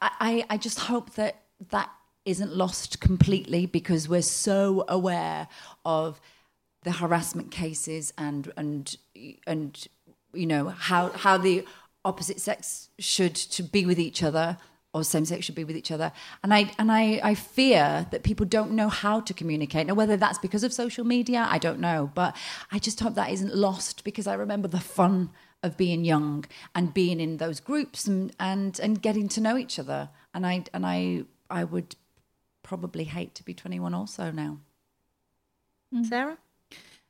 I, I just hope that that isn't lost completely because we're so aware of the harassment cases and and and you know how how the opposite sex should to be with each other or same sex should be with each other. And i and i i fear that people don't know how to communicate. Now whether that's because of social media i don't know. But i just hope that isn't lost because i remember the fun of being young and being in those groups and and and getting to know each other. And i and i i would probably hate to be 21 also now. Sarah?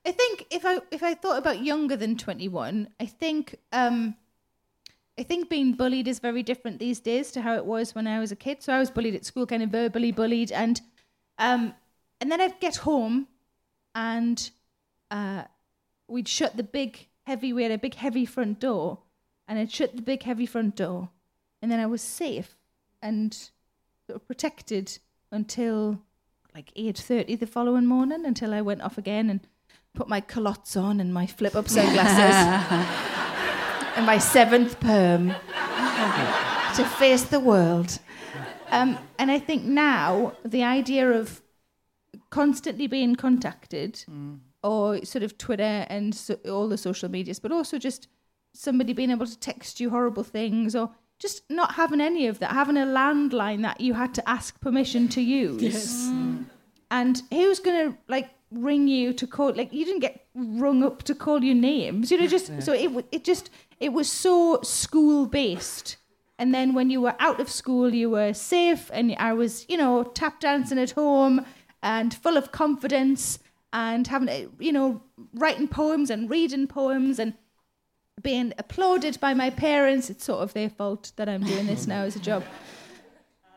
I think if I if I thought about younger than 21, I think um I think being bullied is very different these days to how it was when I was a kid. So I was bullied at school, kind of verbally bullied, and um and then I'd get home and uh we'd shut the big heavy we had a big heavy front door and I'd shut the big heavy front door and then I was safe and sort of protected until like 8.30 the following morning until I went off again and put my culottes on and my flip up sunglasses and my seventh perm to face the world. Um, and I think now the idea of constantly being contacted or sort of Twitter and so, all the social medias, but also just somebody being able to text you horrible things or just not having any of that, having a landline that you had to ask permission to use. Yes, And who's going to like ring you to call like you didn't get rung up to call you names you know just so it it just it was so school based and then when you were out of school you were safe and i was you know tap dancing at home and full of confidence and having a- you know writing poems and reading poems and being applauded by my parents. It's sort of their fault that i'm doing this now as a job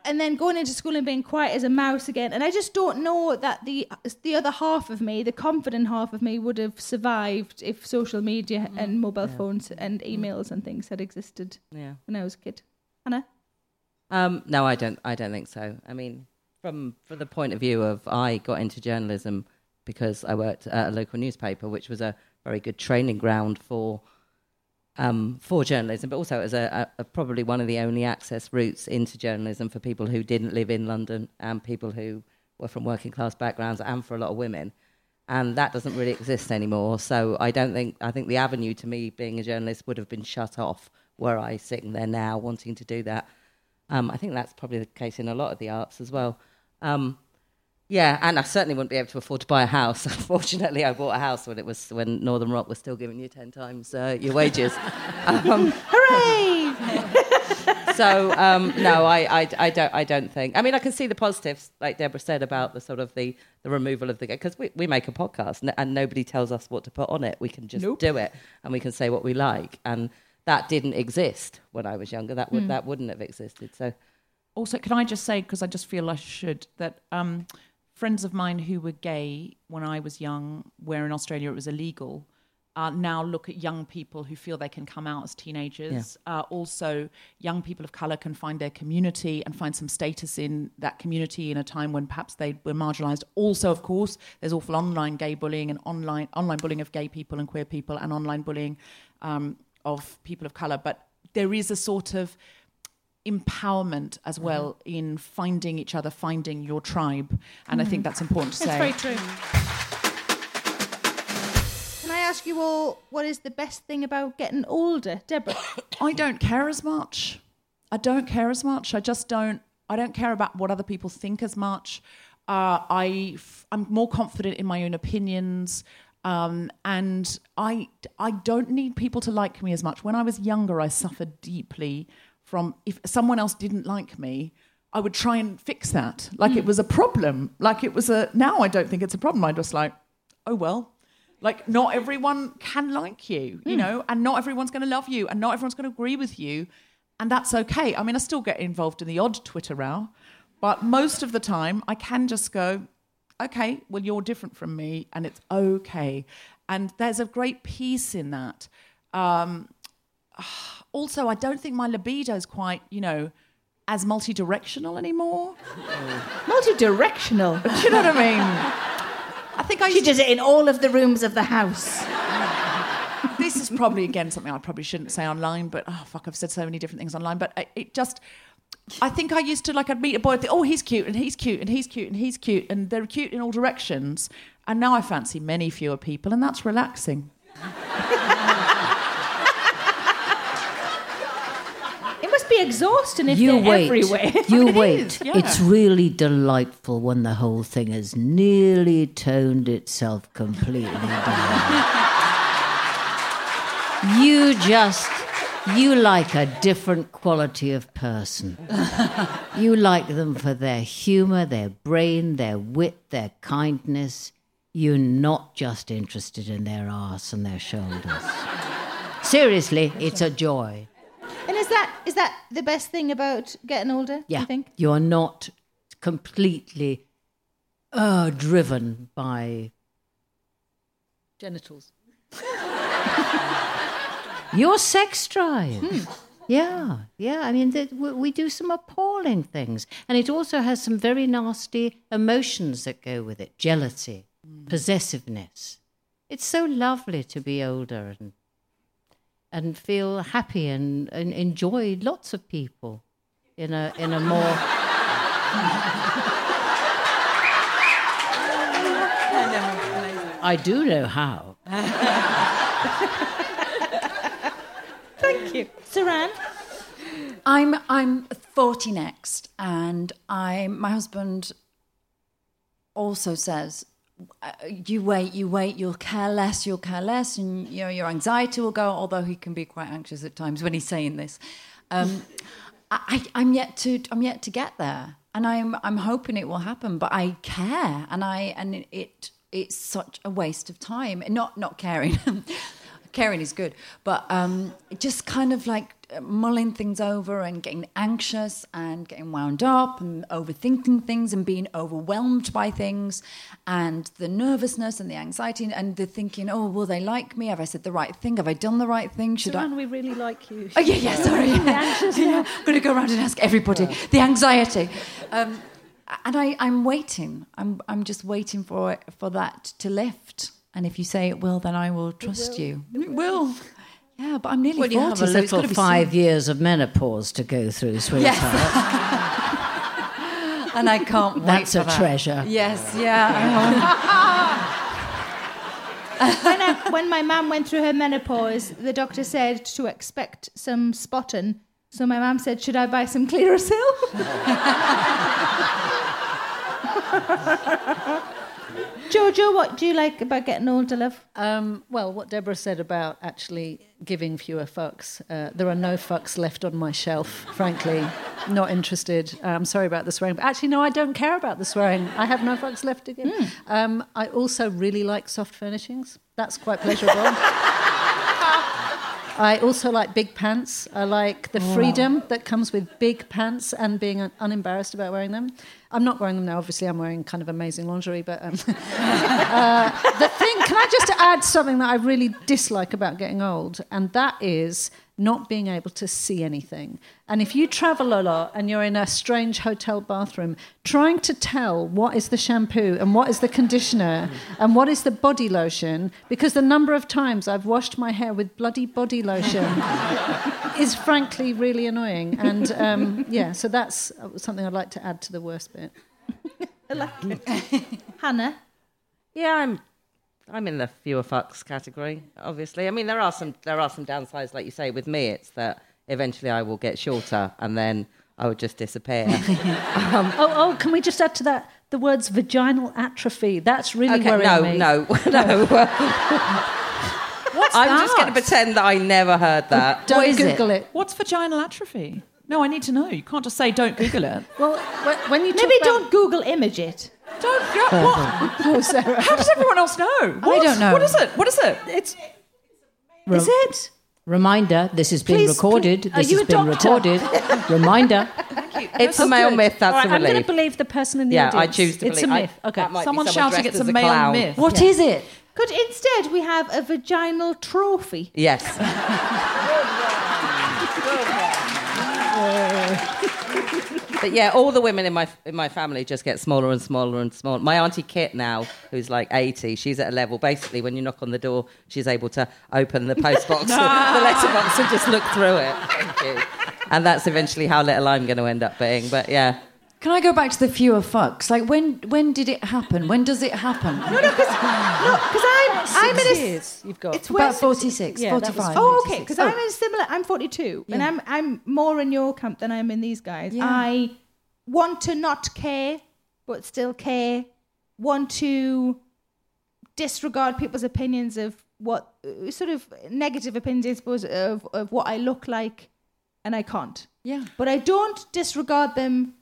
and then going into school and being quiet as a mouse again. And I just don't know that the the other half of me, the confident half of me, would have survived if social media and mobile phones and emails and things had existed Yeah. when I was a kid. Hannah? Um, no, I don't. I don't think so. I mean, from from the point of view of I got into journalism because I worked at a local newspaper, which was a very good training ground for um, for journalism, but also as a, a, probably one of the only access routes into journalism for people who didn't live in London and people who were from working class backgrounds and for a lot of women. And that doesn't really exist anymore. So I don't think I think the avenue to me being a journalist would have been shut off were I sitting there now wanting to do that. Um, I think that's probably the case in a lot of the arts as well. Um, yeah, and I certainly wouldn't be able to afford to buy a house. Unfortunately, I bought a house when it was when Northern Rock was still giving you ten times uh, your wages. um, Hooray! so um, no, I, I, I don't I don't think. I mean, I can see the positives, like Deborah said about the sort of the, the removal of the because we, we make a podcast and, and nobody tells us what to put on it. We can just do it and we can say what we like, and that didn't exist when I was younger. That would that wouldn't have existed. So also, can I just say, because I just feel I should, that um, friends of mine who were gay when I was young, where in Australia it was illegal, uh, now look at young people who feel they can come out as teenagers. Uh, also, young people of color can find their community and find some status in that community in a time when perhaps they were marginalized. Also, of course, there's awful online gay bullying and online online bullying of gay people and queer people and online bullying um, of people of color. But there is a sort of empowerment as well in finding each other, finding your tribe, and I think that's important to It's say. very true. Can I ask you all what is the best thing about getting older, Deborah? I don't care as much. I don't care as much. I just don't. I don't care about what other people think as much. Uh, I f- I'm more confident in my own opinions, um, and I I don't need people to like me as much. When I was younger, I suffered deeply from if someone else didn't like me. I would try and fix that, like it was a problem. Like it was a. Now I don't think it's a problem. I just like, oh well, like not everyone can like you, you know, and not everyone's going to love you, and not everyone's going to agree with you, and that's okay. I mean, I still get involved in the odd Twitter row, but most of the time I can just go, okay, well you're different from me, and it's okay, and there's a great peace in that. Um, also, I don't think my libido is quite, you know, as multi-directional anymore. Multi-directional. Do you know what I mean? I think I She used to does it in all of the rooms of the house. this is probably again something I probably shouldn't say online, but oh fuck, I've said so many different things online. But it, it just, I think I used to like I'd meet a boy, I'd think, oh he's cute and he's cute and he's cute and he's cute and they're cute in all directions. And now I fancy many fewer people, and that's relaxing. must be exhausting if you they're wait. everywhere. You It wait. is, yeah. It's really delightful when the whole thing has nearly toned itself completely down. you just you like a different quality of person. you like them for their humor, their brain, their wit, their kindness. You're not just interested in their arse and their shoulders. Seriously, it's a joy. Is that is that the best thing about getting older? Yeah. You think? You're not completely uh, driven by Genitals. your sex drive. Yeah, yeah. I mean, th- we we do some appalling things. And it also has some very nasty emotions that go with it jealousy, possessiveness. It's so lovely to be older and and feel happy and, and enjoy lots of people in a in a more I do know how. Thank you. Suranne? I'm I'm 40 next, and I my husband also says, "You wait, you wait. You'll care less. You'll care less, and you know your anxiety will go." Although he can be quite anxious at times when he's saying this. Um, I, I'm yet to I'm yet to get there, and I'm I'm hoping it will happen. But I care, and I and it, it it's such a waste of time. Not not caring. caring is good, but um, just kind of like mulling things over and getting anxious and getting wound up and overthinking things and being overwhelmed by things and the nervousness and the anxiety and the thinking, oh, will they like me? Have I said the right thing? Have I done the right thing? Should I? Suranne, we really like you. Oh yeah, yeah. Sorry, yeah. I'm going to go around and ask everybody the anxiety, um, and I, I'm waiting. I'm, I'm just waiting for for that to lift. And if you say it will, then I will trust you. It will. Yeah, but I'm nearly Well, you 40, have a so it's little gotta be five soon. years of menopause to go through, sweetheart. and I can't wait. That's for a that. treasure. Yes, yeah. when, I, when my mum went through her menopause, the doctor said to expect some spotting. So my mum said, "Should I buy some Clearasil?" Jojo, what do you like about getting older, love? Um, well, what Deborah said about actually giving fewer fucks. Uh, there are no fucks left on my shelf, frankly. Not interested. Uh, I'm sorry about the swearing. But actually, no, I don't care about the swearing. I have no fucks left to give. Um, I also really like soft furnishings. That's quite pleasurable. I also like big pants. I like the freedom that comes with big pants and being un- unembarrassed about wearing them. I'm not wearing them now. Obviously, I'm wearing kind of amazing lingerie, but um, uh, the thing can I just add something that I really dislike about getting old? And that is not being able to see anything. And if you travel a lot and you're in a strange hotel bathroom, trying to tell what is the shampoo and what is the conditioner and what is the body lotion, because the number of times I've washed my hair with bloody body lotion is frankly really annoying. And um, yeah, so that's something I'd like to add to the worst bit. Hannah. Yeah, I'm I'm in the fewer fucks category, obviously. I mean there are some there are some downsides, like you say, with me it's that eventually I will get shorter and then I would just disappear. Um, oh, oh, can we just add to that the words vaginal atrophy? That's really okay, worrying no, me. no, no. What's that? I'm that? just going to pretend that I never heard that. Don't What is it? Google it? What's vaginal atrophy? No, I need to know. You can't just say don't Google it. Well, when you talk Maybe about- don't Google image it. Don't. Yeah, what? Oh, Sarah. How does everyone else know? What? don't know. What is it? What is it? It's Is it? Reminder, this is being Please, recorded. please- This are you has a been doctor? recorded. Reminder. Thank you. It's a male myth, that's All right, a I'm going to believe the person in the Yeah, I audience. choose to It's believe. a I- myth. okay. that might be Someone someone shouting it's a a male clown. myth. What is it? Could instead we have a vaginal trophy? Yes. but yeah, all the women in my in my family just get smaller and smaller and smaller. My auntie Kit now, who's like eighty, she's at a level. Basically, when you knock on the door, she's able to open the post box, the letterbox, and just look through it. Thank you. And that's eventually how little I'm going to end up being. But yeah, Can I go back to the fewer fucks? Like when when did it happen? When does it happen? No, no, because I'm I'm in a years you've got. it's About worse. 46, Yeah, that was 45. Oh, okay. Because Oh. I'm in a similar. I'm 42, and I'm I'm more in your camp than I'm in these guys. Yeah. I want to not care, but still care. Want to disregard people's opinions of what uh, sort of negative opinions, I suppose, of of what I look like, and I can't. Yeah. But I don't disregard them.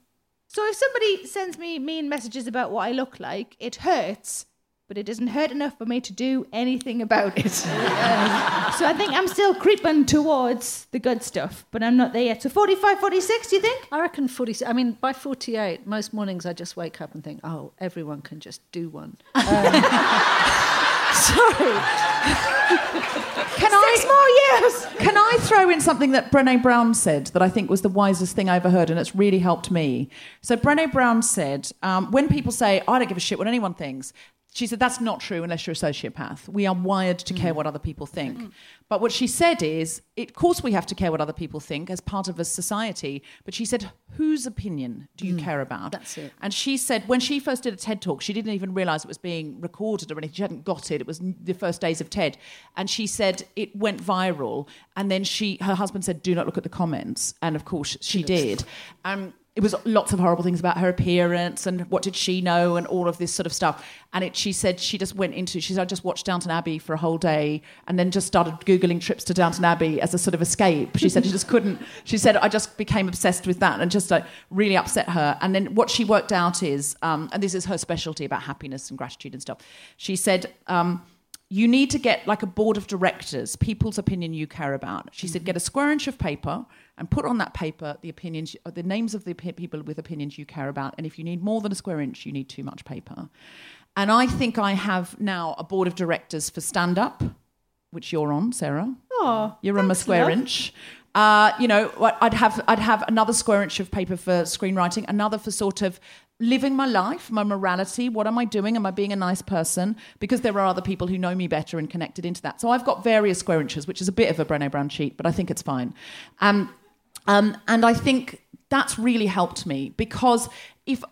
So if somebody sends me mean messages about what I look like, it hurts, but it doesn't hurt enough for me to do anything about it. Uh, so I think I'm still creeping towards the good stuff, but I'm not there yet. So 45, 46, do you think? I reckon 46. I mean, by 48, most mornings I just wake up and think, oh, everyone can just do one. Um. Can Six more years. Can I throw in something that Brené Brown said that I think was the wisest thing I ever heard, and it's really helped me? So Brené Brown said, um, when people say, "I don't give a shit what anyone thinks," she said that's not true unless you're a sociopath. We are wired to care mm. what other people think. Mm. But what she said is, it, of course, we have to care what other people think as part of a society. But she said, whose opinion do you mm. care about? That's it. And she said when she first did a TED talk, she didn't even realize it was being recorded or anything. She hadn't got it. It was the first days of TED. And she said it went viral. And then she, her husband said, do not look at the comments. And of course, she did. Um, it was lots of horrible things about her appearance and what did she know and all of this sort of stuff. And it, she said she just went into, she said, I just watched Downton Abbey for a whole day and then just started Googling trips to Downton Abbey as a sort of escape. She said she just couldn't, she said, I just became obsessed with that and just like really upset her. And then what she worked out is, um, and this is her specialty about happiness and gratitude and stuff. She said, um, you need to get like a board of directors, people's opinion you care about. She said, get a square inch of paper and put on that paper the opinions, uh, the names of the people with opinions you care about. And if you need more than a square inch, you need too much paper. And I think I have now a board of directors for stand up, which you're on, Sarah. Oh, You're on my square love. inch. Uh, you know, I'd have I'd have another square inch of paper for screenwriting, another for sort of living my life, my morality. What am I doing? Am I being a nice person? Because there are other people who know me better and connected into that. So I've got various square inches, which is a bit of a Brené Brown cheat, but I think it's fine. Um, um, and I think that's really helped me because if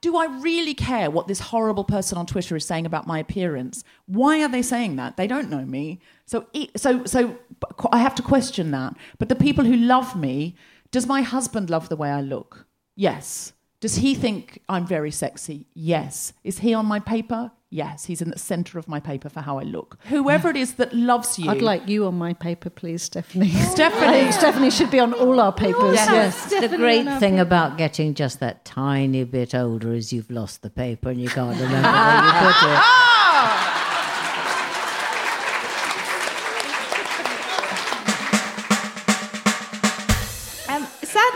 do I really care what this horrible person on Twitter is saying about my appearance? Why are they saying that? They don't know me. So, so, so I have to question that. But the people who love me, does my husband love the way I look? Yes. Does he think I'm very sexy? Yes. Is he on my paper? Yes. He's in the center of my paper for how I look. Whoever it is that loves you. I'd like you on my paper, please, Stephanie. Stephanie. I Stephanie should be on all our papers. Yes. Yes. The great thing paper. about getting just that tiny bit older is you've lost the paper and you can't remember where you put it.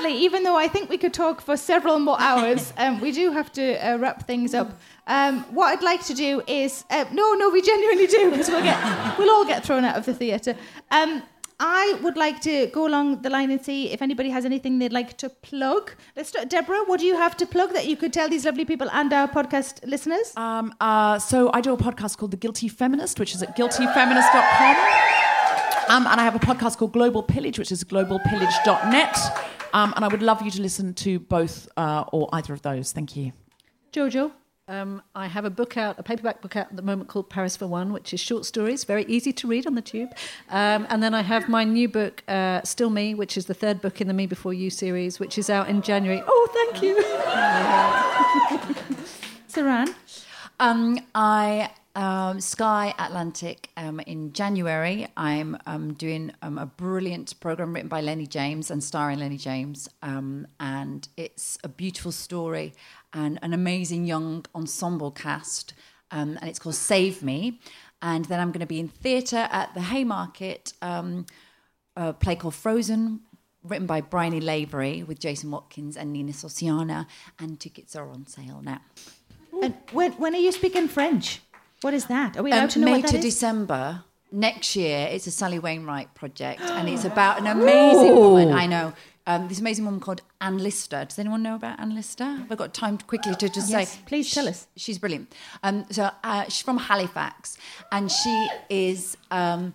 Sadly, even though I think we could talk for several more hours, um, we do have to uh, wrap things up. Um, what I'd like to do is uh, no, no, we genuinely do because we'll get we'll all get thrown out of the theatre. Um, I would like to go along the line and see if anybody has anything they'd like to plug. Let's start. Deborah, what do you have to plug that you could tell these lovely people and our podcast listeners? Um, uh, so I do a podcast called The Guilty Feminist, which is at guiltyfeminist.com. Um, and I have a podcast called Global Pillage, which is globalpillage.net. Um, and I would love you to listen to both uh, or either of those. Thank you. Jojo. Um, I have a book out, a paperback book out at the moment called Paris for One, which is short stories, very easy to read on the tube. Um, and then I have my new book, uh, Still Me, which is the third book in the Me Before You series, which is out in January. Oh, thank you. Suranne. Um, I um, Sky Atlantic um, in January. I'm um, doing um, a brilliant program written by Lennie James and starring Lennie James, um, and it's a beautiful story and an amazing young ensemble cast, um, and it's called Save Me. And then I'm going to be in theatre at the Haymarket, a play called Frozen, written by Bryony Lavery with Jason Watkins and Nina Sosanya, and tickets are on sale now. And when, when are you speaking French? What is that? Are we allowed Um, to know May what that to is? December next year. It's a Sally Wainwright project, and it's about an amazing woman. I know um, this amazing woman called Anne Lister. Does anyone know about Anne Lister? Have I got time quickly to just Yes, say? please tell us. She's brilliant. Um, so uh, she's from Halifax, and she is. Um,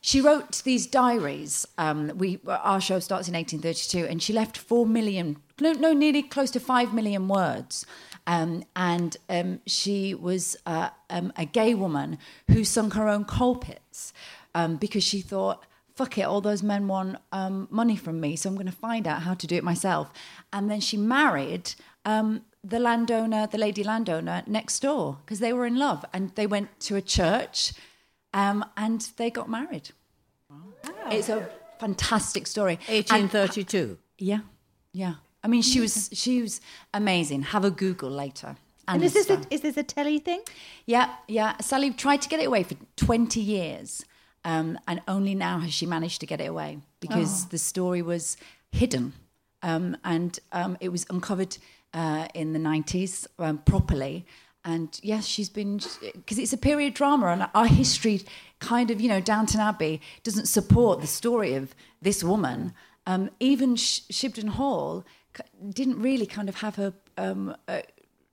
she wrote these diaries. Um, we our show starts in 1832, and she left four million, no, no nearly close to five million words. Um, and um, she was uh, um, a gay woman who sunk her own coal pits um, because she thought, "Fuck it, all those men want um, money from me, so I'm going to find out how to do it myself." And then she married um, the landowner, the lady landowner next door, because they were in love, and they went to a church, um, and they got married. It's a fantastic story. And- 1832. yeah, yeah. I mean, she was she was amazing. Have a Google later. And is this, a, is this a telly thing? Yeah, yeah. Sally tried to get it away for 20 years, um, and only now has she managed to get it away because the story was hidden, um, and um, it was uncovered uh, in the 90s um, properly. And yes, she's been because it's a period drama, and our history, kind of, you know, Downton Abbey doesn't support the story of this woman. Um, even Sh- Shibden Hall didn't really kind of have her um, uh,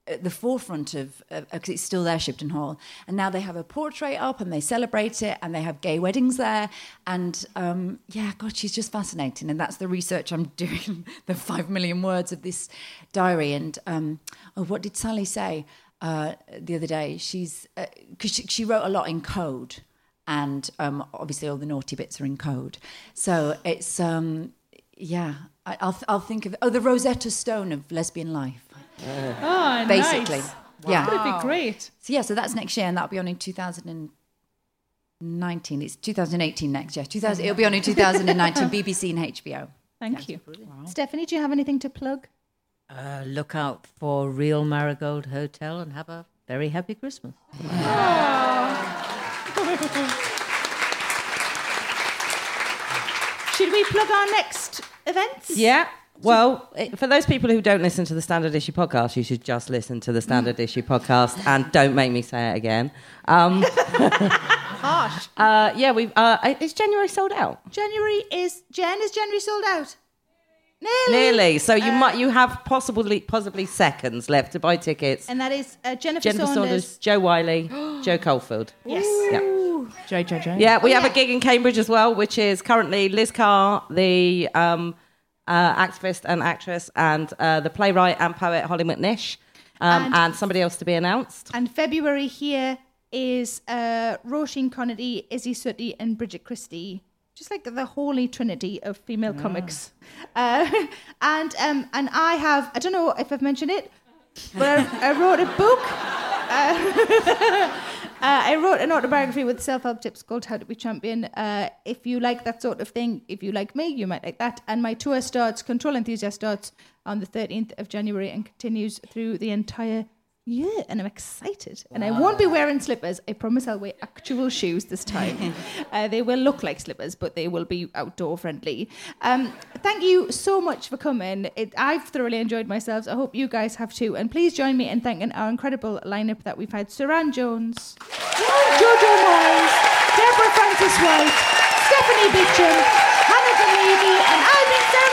at the forefront of because it's still there, Shibden Hall, and now they have a portrait up and they celebrate it and they have gay weddings there, and um, yeah, God, she's just fascinating, and that's the research I'm doing, the five million words of this diary, and um, oh, what did Sally say uh, the other day? She's because she, she wrote a lot in code, and um, obviously all the naughty bits are in code, so it's um, yeah, I, I'll I'll think of oh the Rosetta Stone of lesbian life Oh, basically. Yeah. That'd be great. So yeah, so that's next year, and that'll be on in 2019. It's 2018 next year. 2000. It'll be on in 2019. BBC and HBO. Thank you. Stephanie, do you have anything to plug? Uh, look out for Real Marigold Hotel and have a very happy Christmas. Should we plug our next events? Yeah. Well, it, for those people who don't listen to the Standard Issue podcast, you should just listen to the Standard Issue podcast and don't make me say it again. Um, Harsh. uh, yeah, we've. Uh, is January sold out? January is Jen. Is January sold out? Nearly. Nearly. So you might you have possibly possibly seconds left to buy tickets. And that is uh, Jennifer, Jennifer Saunders. Saunders, Jo Whiley, Jo Caulfield. Yes. Yeah. JJJ. Yeah, we have yeah. a gig in Cambridge as well, which is currently Liz Carr, the um, uh, activist and actress, and uh, the playwright and poet Hollie McNish, um, And- and, somebody else to be announced. And February here is uh, Roisin Conaty, Isy Suttie, and Bridget Christie. Just like the holy trinity of female comics. Uh, and um, and I have, I don't know if I've mentioned it, but I, I wrote a book. Uh, Uh, I wrote an autobiography with self-help tips called "How to Be Champion." Uh, if you like that sort of thing, if you like me, you might like that. And my tour starts, Control Enthusiast starts on the 13th of January and continues through the entire Yeah, and I'm excited. And I won't be wearing slippers. I promise I'll wear actual shoes this time. uh, they will look like slippers, but they will be outdoor friendly. Um, thank you so much for coming. It, I've thoroughly enjoyed myself. I hope you guys have too. And please join me in thanking our incredible lineup that we've had Suranne Jones, Jojo Moyes, Deborah Frances-White, Stephanie Beacham, Hannah Dunleavy, and I've been Sarah.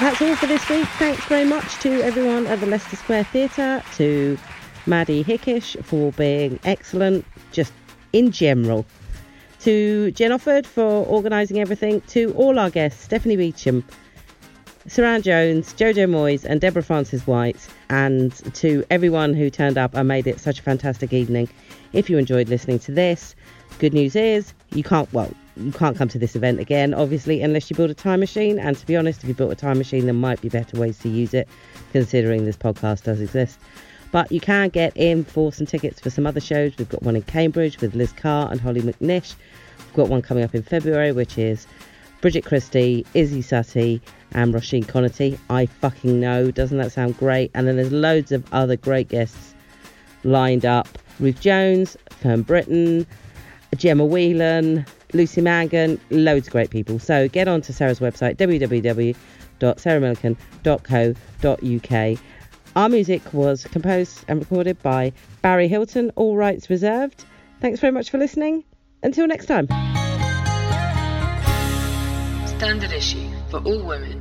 That's all for this week. Thanks very much to everyone at the Leicester Square Theatre, to Maddie Hickish for being excellent, just in general, to Jen Offord for organising everything, to all our guests, Stephanie Beacham, Suranne Jones, Jojo Moyes, and Deborah Frances-White, and to everyone who turned up and made it such a fantastic evening. If you enjoyed listening to this, good news is you can't, well, you can't come to this event again, obviously, unless you build a time machine. And to be honest, if you built a time machine, there might be better ways to use it, considering this podcast does exist. But you can get in for some tickets for some other shows. We've got one in Cambridge with Liz Carr and Hollie McNish. We've got one coming up in February, which is Bridget Christie, Isy Suttie, and Roisin Conaty. I fucking know. Doesn't that sound great? And then there's loads of other great guests lined up. Ruth Jones, Fern Britton, Gemma Whelan, Lucy Mangan, loads of great people. So get on to Sarah's website, www.sarahmillican.co.uk. Our music was composed and recorded by Barry Hilton, all rights reserved. Thanks very much for listening. Until next time. Standard issue for all women